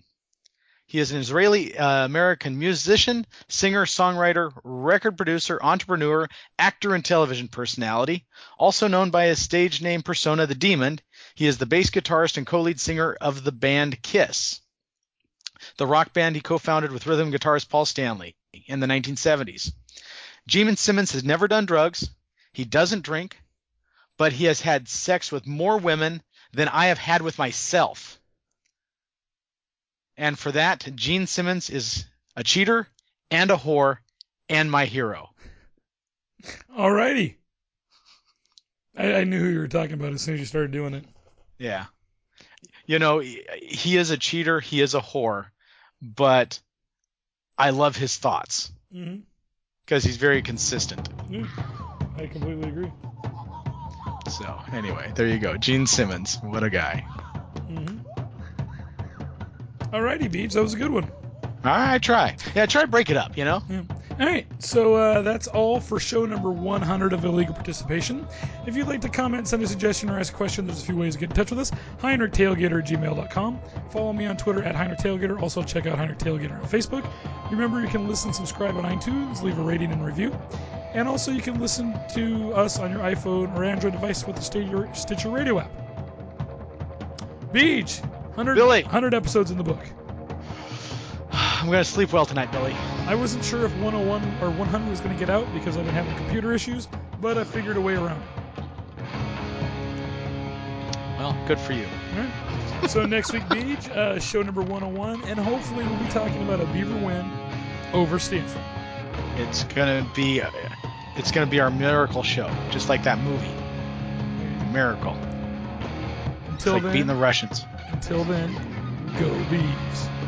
He is an Israeli uh, American musician, singer, songwriter, record producer, entrepreneur, actor, and television personality. Also known by his stage name persona, The Demon, he is the bass guitarist and co lead singer of the band Kiss, the rock band he co founded with rhythm guitarist Paul Stanley in the 1970s. Gene Simmons has never done drugs, he doesn't drink, but he has had sex with more women than I have had with myself. And for that, Gene Simmons is a cheater and a whore and my hero. Alrighty. I, I knew who you were talking about as soon as you started doing it. Yeah. You know, he is a cheater, he is a whore, but I love his thoughts Mm-hmm. because he's very consistent. Yeah, I completely agree. So, anyway, there you go. Gene Simmons. What a guy. Mm-hmm. Alrighty, Beebs, that was a good one. I try. Yeah, try to break it up, you know? Yeah. All right, so uh, that's all for show number 100 of Illegal Participation. If you'd like to comment, send a suggestion, or ask a question, there's a few ways to get in touch with us. HeinrichTailgater at gmail.com. Follow me on Twitter at HeinrichTailgater. Also, check out Heinrich Tailgater on Facebook. Remember, you can listen, subscribe on iTunes, leave a rating and review. And also, you can listen to us on your iPhone or Android device with the Stitcher Radio app. Beej! 100, Billy. 100 episodes in the book. I'm going to sleep well tonight, Billy. I wasn't sure if 101 or 100 was going to get out because I've been having computer issues, but I figured a way around it. Well, good for you. Alright. So next week, Beej, uh, show number 101, and hopefully we'll be talking about a Beaver win over Stanford. It's gonna be, uh, it's gonna be our miracle show, just like that movie, Miracle. It's like then, beating the Russians. Until then, go Bees.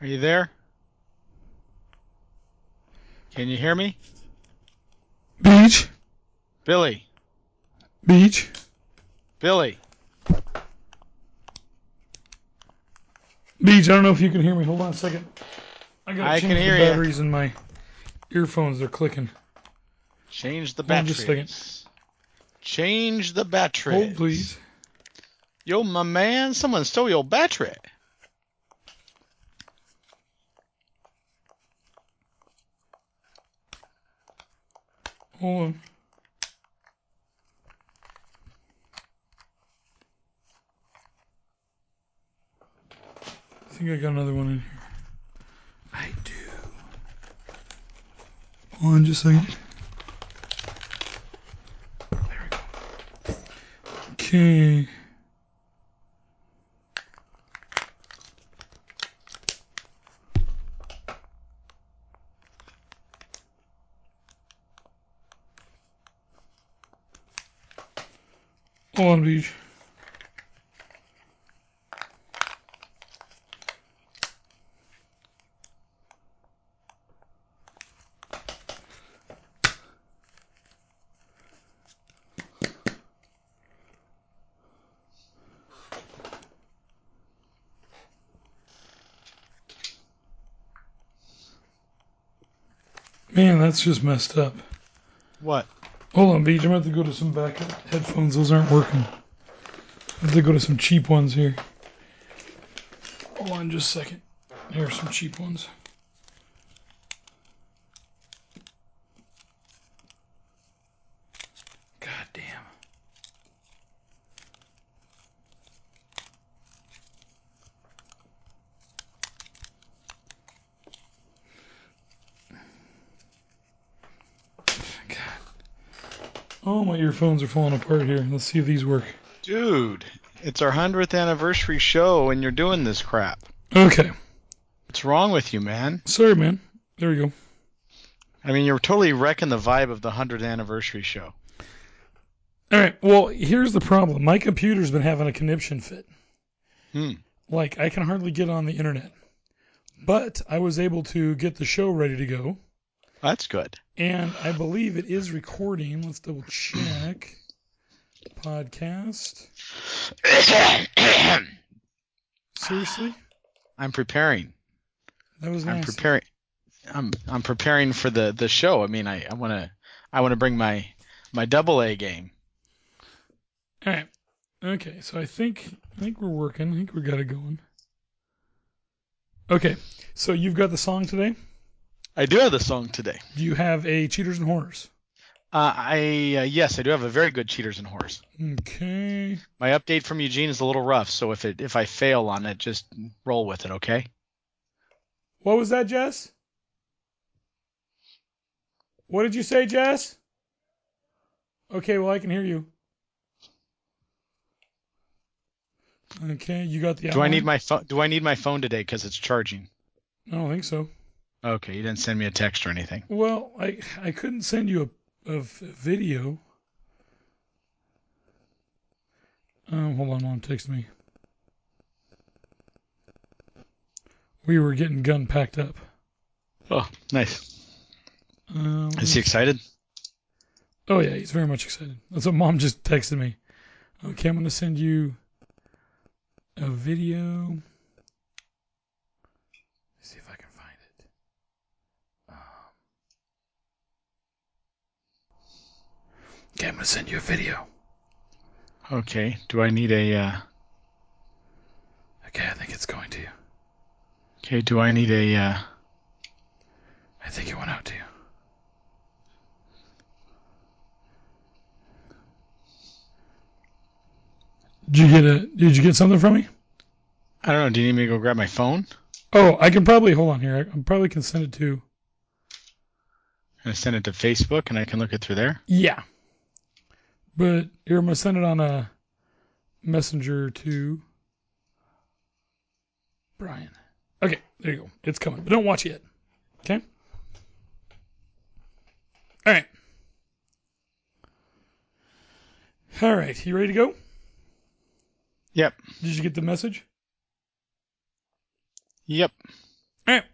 Are you there? Can you hear me? Beej, Billy. Beej. Billy. Beej, I don't know if you can hear me. Hold on a second. I gotta I change can hear the batteries in my earphones. They're clicking. Change the Hold on just a batteries. Change the batteries. Hold, please. Yo, my man, someone stole your battery. Hold on. I think I got another one in here. I do. Hold on just a second. There we go. Okay. footage. Man, that's just messed up. What? Hold on, Beej. I'm going to go to some backup headphones. Those aren't working. I have to go to some cheap ones here. Hold on just a second. Here are some cheap ones. My earphones are falling apart here. Let's see if these work. Dude, it's our 100th anniversary show and you're doing this crap. Okay. What's wrong with you, man? Sorry, man. There we go. I mean, you're totally wrecking the vibe of the 100th anniversary show. All right. Well, here's the problem. My computer's been having a conniption fit. Hmm. Like, I can hardly get on the internet. But I was able to get the show ready to go. That's good. And I believe it is recording. Let's double check. Podcast. Seriously? I'm preparing. That was nice. I'm preparing. I'm I'm preparing for the the show. I mean, I I want to I want to bring my my double A game. All right. Okay, so I think I think we're working. I think we got it going. Okay, so you've got the song today. I do have the song today. Do you have a Cheaters and Whores? Uh, I uh, yes, I do have a very good cheaters and whores. Okay. My update from Eugene is a little rough, so if it if I fail on it, just roll with it, okay? What was that, Jess? What did you say, Jess? Okay, well I can hear you. Okay, you got the. Do I need my phone? Do I need my phone today because it's charging? I don't think so. Okay, you didn't send me a text or anything. Well, I I couldn't send you a, a video. Um, hold on, mom, text me. We were getting gun packed up. Oh, nice. Um, Is he excited? Oh yeah, he's very much excited. That's what mom just texted me. Okay, I'm gonna send you a video. Let's see if I can find it. Um, okay, I'm gonna send you a video. Okay. Do I need a? Uh, Okay, I think it's going to you. okay. Do I need a? Uh, I think it went out to you. Did you get a? Did you get something from me? I don't know. Do you need me to go grab my phone? Oh, I can probably hold on here. I, I probably can send it to. Can I send it to Facebook and I can look it through there? Yeah. But here, I'm gonna send it on a messenger to Brian. Okay, there you go. It's coming, but don't watch it yet. Okay. All right. All right. You ready to go? Yep. Did you get the message? Yep. All right.